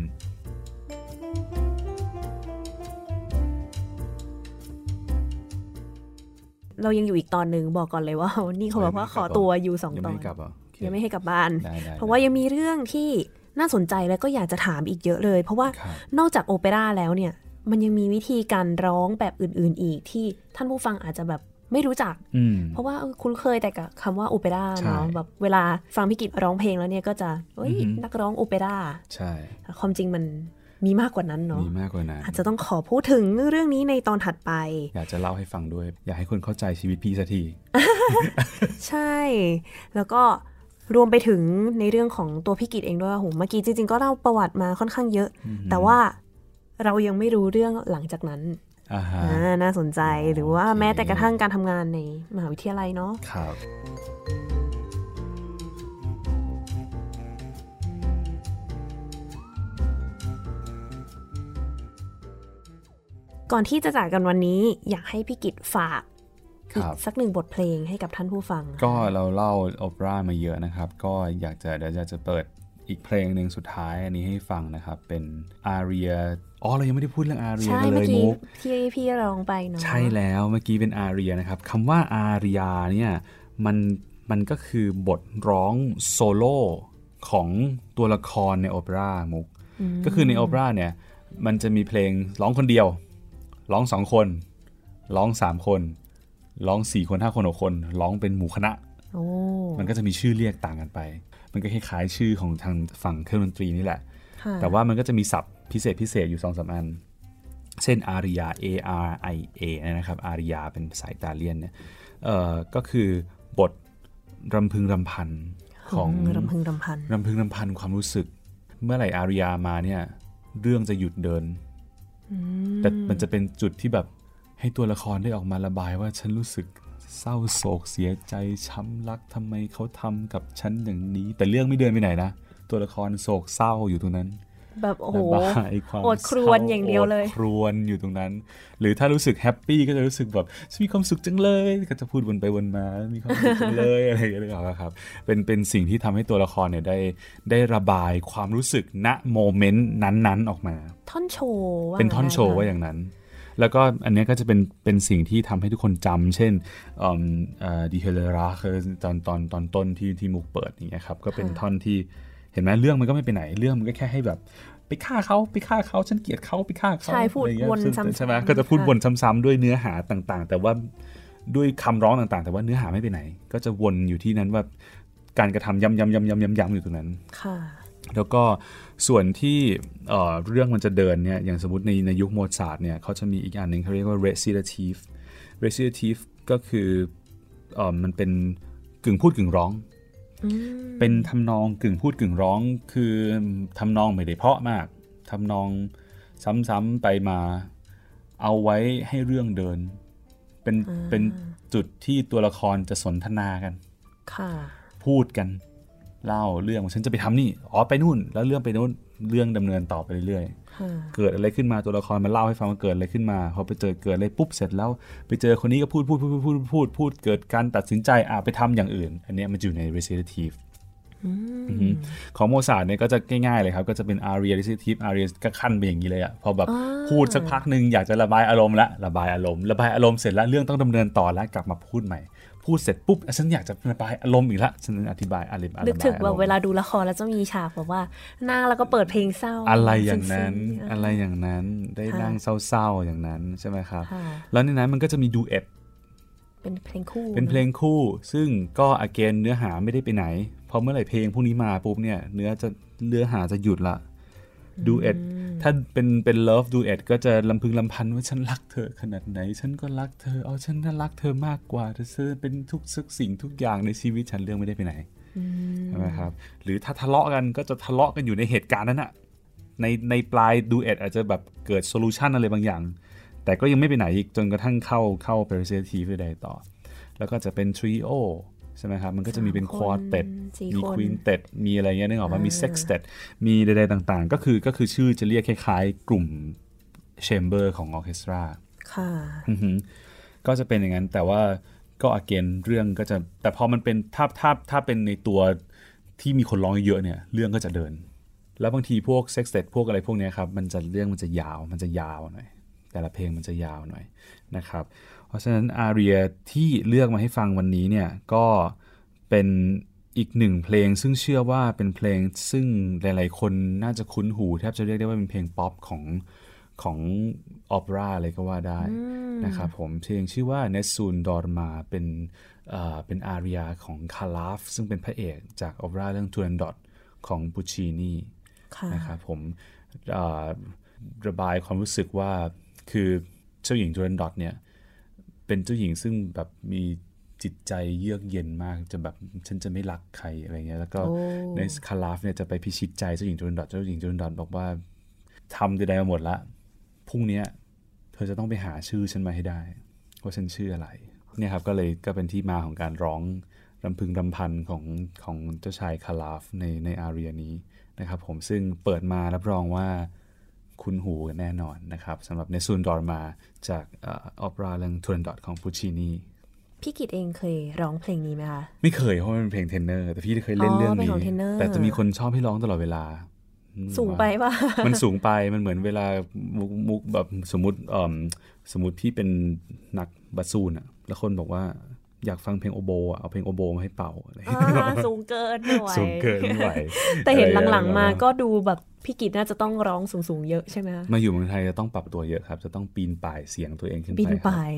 เรายังอยู่อีกตอนหนึ่งบอกก่อนเลยว่า นี่เขาบอกว่าขอตัวอยู่สองยังตอไม่นกลับเหรอโอเคยังไม่ให้กลับบ้านได้ได้เพราะว่ายังมีเรื่องที่น่าสนใจแล้วก็อยากจะถามอีกเยอะเลย เพราะว่าครับนอกจากโอเปร่าแล้วเนี่ย มันยังมีวิธีการร้องแบบอื่น ๆ อีกที่ท่านผู้ฟังอาจจะแบบ ไม่รู้จักอืมเพราะว่าเออคุ้นเคยแต่กับคำว่าโอเปร่าใช่เนาะแบบเวลาฟังพี่กิตร้องเพลงแล้วเนี่ยก็จะเอ้ยอือฮึนักร้องโอเปร่าใช่แต่ความจริงมันมีมากกว่านั้นเนาะมีมากกว่านั้นอาจจะต้องขอพูดถึงเรื่องนี้ในตอนถัดไป อยากจะเล่าให้ฟังด้วย อยากให้คนเข้าใจชีวิตพี่สักที ใช่ แล้วก็รวมไปถึงในเรื่องของตัวพี่กิตเองด้วยว่าโหเมื่อกี้จริงๆ ก็เล่าประวัติมาค่อนข้างเยอะ แต่ว่าเรายังไม่รู้เรื่องหลังจากนั้นอ่าฮะอ่า น่าสนใจหรือว่าโอเคแม้แต่กระทั่งการทำงานในมหาวิทยาลัยเนาะครับก่อนที่จะจากกันวันนี้อยากให้พี่กิตฝากคอีกรับสักหนึ่งบทเพลงให้กับท่านผู้ฟัง ก็เราเล่าโอเปร่ามาเยอะนะครับ ก็อยากจะเดี๋ยวจะจะเปิด อีกเพลงหนึ่งสุดท้ายอันนี้ให้ฟังนะครับ เป็นอาเรียอ๋อเรายังไม่ได้พูดเรื่องอาเรียใช่กันเลเมื่อยกี้มุกที่พี่ร้องไปเนาะใช่แล้วเมื่อกี้เป็นอาเรียนะครับคำว่าอาเรียเนี่ยมันมันก็คือบทร้องโซโล่ของตัวละครในโอเปร่ามุกก็คือในโอเปร่าเนี่ยมันจะมีเพลงร้องคนเดียว ร้องสองคน ร้องสามคน ร้องสี่คนห้าคนหกคน ร้องเป็นหมู่คณะโอ้ มันก็จะมีชื่อเรียกต่างกันไป มันก็คล้ายๆชื่อของทางฝั่งเครื่องดนตรีนี่แหละค่ะแต่ว่ามันก็จะมีศัพท์พิเศษพิเศษอยู่สองสามอัน เช่นอาริยา A R I A นะครับอาริยาเป็นภาษาอิตาเลียนเนี่ยเอ่อก็คือบทรำพึงรำพันของรำพึงรำพันรำพึงรำพันความรู้สึก เมื่อไหร่อาริยามาเนี่ยเรื่องจะหยุดเดิน แต่มันจะเป็นจุดที่แบบให้ตัวละครได้ออกมาระบายว่าฉันรู้สึก เศร้าโศกเสียใจช้ำรักทำไมเขาทำกับฉันอย่างนี้ แต่เรื่องไม่เดินไปไหนนะ ตัวละครโศกเศร้าอยู่ตรงนั้น แบบโอ้โหระบายความโอดครวญอย่างเดียวเลยโอครวนอยู่ตรงนั้น หรือถ้ารู้สึกแฮปปี้ก็จะรู้สึกแบบฉันมีความสุขจังเลย ก็จะพูดวนไปวนมา มีความสุขจังเลยอะไรอย่างเงี้ยครับ เป็นเป็นสิ่งที่ทำให้ตัวละครเนี่ยได้ได้ระบายความรู้สึกณโมเมนต์นั้นๆออกมา ท่อนโชว์ว่าเป็นท่อนโชว์ว่าอย่างนั้น แล้วก็อันเนี้ยก็จะเป็นเป็นสิ่งที่ทำให้ทุกคนจำเช่นดีเฮเลราคือตอนตอนตอนต้นที่ที่มุกเปิดอย่างเงี้ยครับก็เป็นท่อนที่เห็นไหมเรื่องมันก็ไม่ไปไหนเรื่องมันก็แค่ให้แบบไปฆ่าเขาไปฆ่าเขาฉันเกลียดเขาไปฆ่าเขาใช่พูดอะไรเงี้ยวนซึ่งซ้ำๆใช่ไหมก็จะพูดค่ะวนซ้ำๆด้วยเนื้อหาต่างๆ แต่ว่าด้วยคำร้องต่างๆ แต่ว่าเนื้อหาไม่ไปไหน ก็จะวนอยู่ที่นั้นว่าการกระทำย้ำๆๆๆๆๆอยู่ตรงนั้น ค่ะ แล้วก็ส่วนที่เอ่อเรื่องมันจะเดินเนี่ยอย่างสมมติในในยุคโมซาร์ทเนี่ยเขาจะมีอีกอันหนึ่งเขาเรียกว่า recitative recitative ก็คือเอ่อมันเป็นกึ่งพูดกึ่งร้อง เป็นทำนองกึ่งพูดกึ่งร้อง คือทำนองไม่ได้เพราะมากทำนองซ้ำๆไปมาเอาไว้ให้เรื่องเดิน เป็นเป็นจุดที่ตัวละครจะสนทนากันค่ะพูดกัน เล่าเรื่องว่าฉันจะไปทำนี่อ๋อไปนู่น แล้วเรื่องไปนู่นเรื่องดำเนินต่อไปเรื่อยค่ะๆเกิดอะไรขึ้นมาตัวละครมันเล่าให้ฟังว่าเกิดอะไรขึ้นมาพอไปเจอเกิดอะไรปุ๊บเสร็จแล้ว ไปเจอคนนี้ก็พูดพูดพูดพูดพูดพูดพูดเกิดการตัดสินใจอ่าไปทำอย่างอื่น อันเนี้ยมันอยู่ใน recitative อือฮึของโมซาร์ทเนี่ยก็จะง่ายๆเลยครับ ก็จะเป็น aria recitative aria ก็คั่นไปอย่างนี้เลยอะพอแบบพูดสักพักหนึ่งอยากจะระบายอารมณ์ละระบายอารมณ์ระบายอารมณ์เสร็จแล้วเรื่องต้องดำเนินต่อแล้วกลับมาพูดใหม่ พูดเสร็จปุ๊บอะฉันอยากจะระบายอารมณ์อีกละฉันระบายอารมณ์นึกถึงแบบเวลาอารมณ์ดูละครแล้วจะมีฉากแบบว่านั่งแล้วก็เปิดเพลงเศร้า อะไรอย่างนั้นซึ้ๆอะไรอย่างนั้นได้ค่ะนั่งเศร้าๆอย่างนั้นใช่ไหมครับค่ะแล้วในนั้นมันก็จะมี duetเป็นเพลงคู่ เป็นเพลงคู่ ซึ่งก็ again เนื้อหาไม่ได้ไปไหนพอเมื่อไหร่เพลงพวกนี้มาปุ๊บเนี่ยเนื้อจะเนื้อหาจะหยุดละ duet ถ้าเป็นเป็น love duet ก็จะรำพึงรำพันว่าฉันรักเธอขนาดไหน ฉันก็รักเธอเอาฉันน่ารักเธอมากกว่าเธอเป็นทุกสักสิ่งทุกอย่างในชีวิตฉันเรื่องไม่ได้ไปไหนใช่ไหมครับหรือถ้าทะเลาะกันก็จะทะเลาะกันอยู่ในเหตุการณ์นั้นอะในในปลาย duet อาจจะแบบเกิด solution อะไรบางอย่าง แต่ก็ยังไม่ไปไหนอีกจนกระทั่งเข้าเข้า p e r s e p t i v e ใดต่อ แล้วก็จะเป็น trio ใช่ไหมครับ มันก็จะมีเป็น quartet สี่มีคน quintet มีอะไรเงี้ยนึกออกว่ามี sextet มีใดๆต่างๆ ก็คือก็คือชื่อจะเรียกคล้ายๆ กลุ่ม chamber ของออร์เคสตราค่ะอือฮึก็จะเป็นอย่างนั้นแต่ว่าก็ again เรื่องก็จะแต่พอมันเป็นถ้าถ้าถ้าเป็นในตัวที่มีคนร้องเยอะเนี่ย เรื่องก็จะเดิน แล้วบางทีพวก sextet พวกอะไรพวกเนี้ยครับ มันจะเรื่องมันจะยาวมันจะยาวหน่อย แต่ละเพลงมันจะยาวหน่อยนะครับ เพราะฉะนั้น aria ที่เลือกมาให้ฟังวันนี้เนี่ยก็เป็นอีกหนึ่งเพลงซึ่งเชื่อว่าเป็นเพลงซึ่งหลาย ๆ คนน่าจะคุ้นหูแทบจะเรียกได้ว่าเป็นเพลงป๊อปของของโอเปร่าเลยก็ว่าได้นะครับผมเพลงชื่อว่า n e s u n Dorma เป็นเอ่อเป็น aria ของคาลาฟซึ่งเป็นพระเอกจากโอเปร่าเรื่อง t u r a n d o t ของปูชินีค่ะนะครับผมเอ่อระบายความรู้สึกว่า คือเจ้าหญิงจูเรนดอตเนี่ย เป็นเจ้าหญิงซึ่งแบบมีจิตใจเยือกเย็นมากจะแบบฉันจะไม่รักใครอะไรเงี้ยแล้วก็โอ้ในคาราฟเนี่ยจะไปพิชิตใจเจ้าหญิงจูเรนดอตเจ้าหญิงจูเรนดอตบอกว่าทำใดๆมาหมดละพรุ่งเนี้ยเธอจะต้องไปหาชื่อฉันมาให้ได้ ว่าฉันชื่ออะไรเนี่ยครับก็เลยก็เป็นที่มาของการร้องรำพึงรำพันของของเจ้าชายคาลาฟในใน aria นี้นะครับผมซึ่งเปิดมารับรองว่า คุ้นหูกันแน่นอนนะครับสำหรับ Nessun Dorma จากโอเปร่าเรื่อง Turandot ของปูชินีพี่กิตเองเคยร้องเพลงนี้ไหมคะ ไม่เคยเพราะมันเป็นเพลงเทนเนอร์ แต่พี่เคยเล่นอ๋อเรื่องเป็นนี้ของเทรนเนอร์แต่จะมีคนชอบให้ร้องตลอดเวลา สูงไปป่ะ มันสูงไปมันเหมือนเวลามุกมุกแบบสมมติเอ่อสมมติพี่เป็นนักบัสซูนอะแล้วคนบอกว่า อยากฟังเพลงโอโบอะเอาเพลงโอโบมาให้เป่าสูงเกินไม่ไหวสูงเกินไม่ไหวแต่เห็นหลังๆมาก็ดูแบบพี่กิตน่าจะต้องร้องสูงๆเยอะใช่ไหมมาอยู่เมืองไทยจะต้องปรับตัวเยอะครับ จะต้องปีนป่ายเสียงตัวเองขึ้นไปปีนป่าย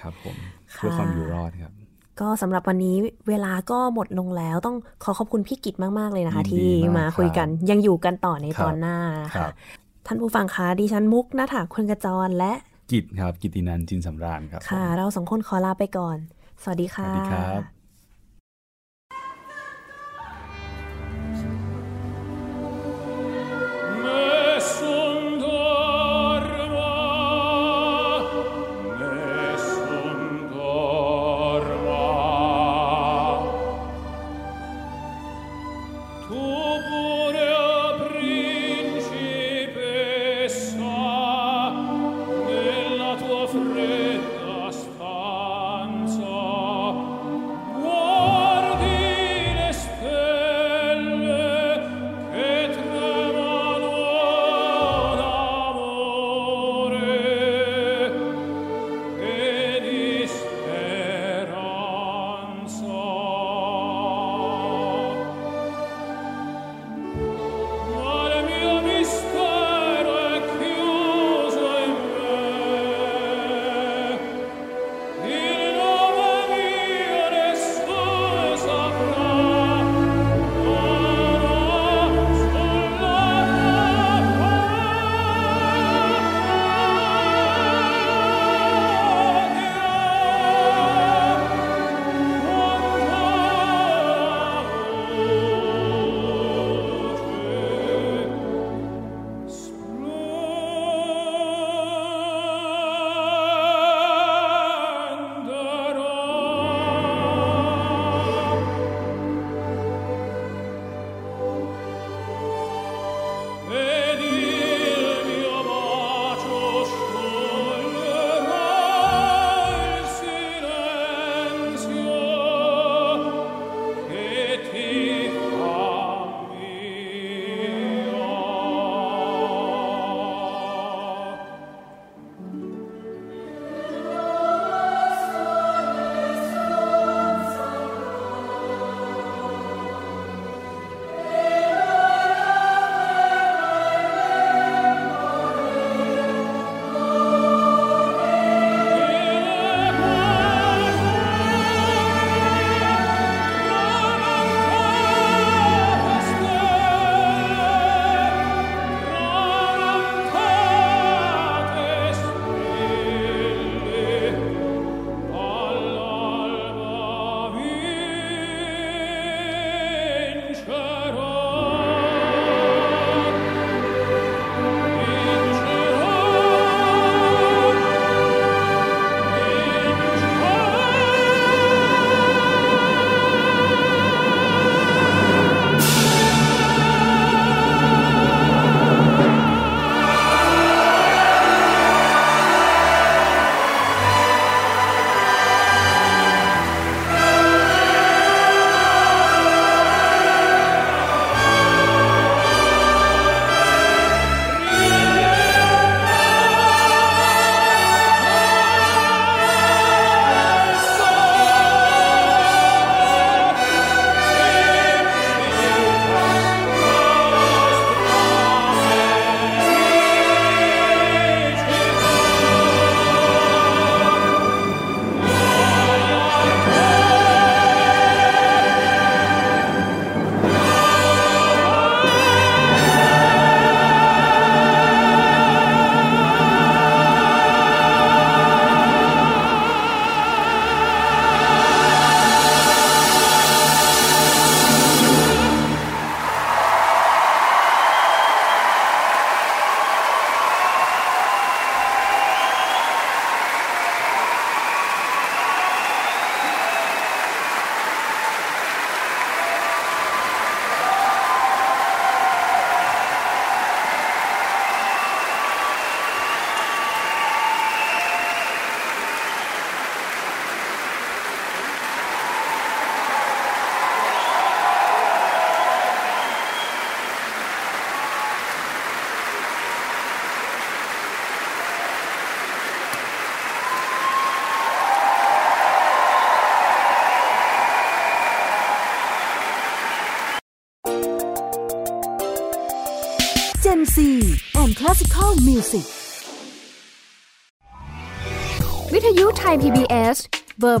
ครับผมเพื่อความอยู่รอดครับ ก็สำหรับวันนี้เวลาก็หมดลงแล้วต้องขอขอบคุณพี่กิตมากๆเลยนะคะ ที่มาคุยกันยังอยู่กันต่อในตอนหน้าค่ะท่านผู้ฟังคะดิฉันมุกนาถาคุณกระจรและกิตครับ กิตินันจินสำราญครับค่ะ เราสองคนขอลาไปก่อน สวัสดีค่ะ สวัสดีครับ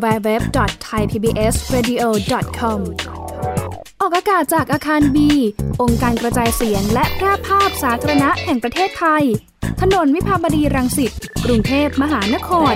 www.thaipbsradio.com ออกอากาศจากอาคารบี องค์การกระจายเสียงและแพร่ภาพสาธารณะแห่งประเทศไทย ถนนวิภาวดีรังสิต กรุงเทพมหานคร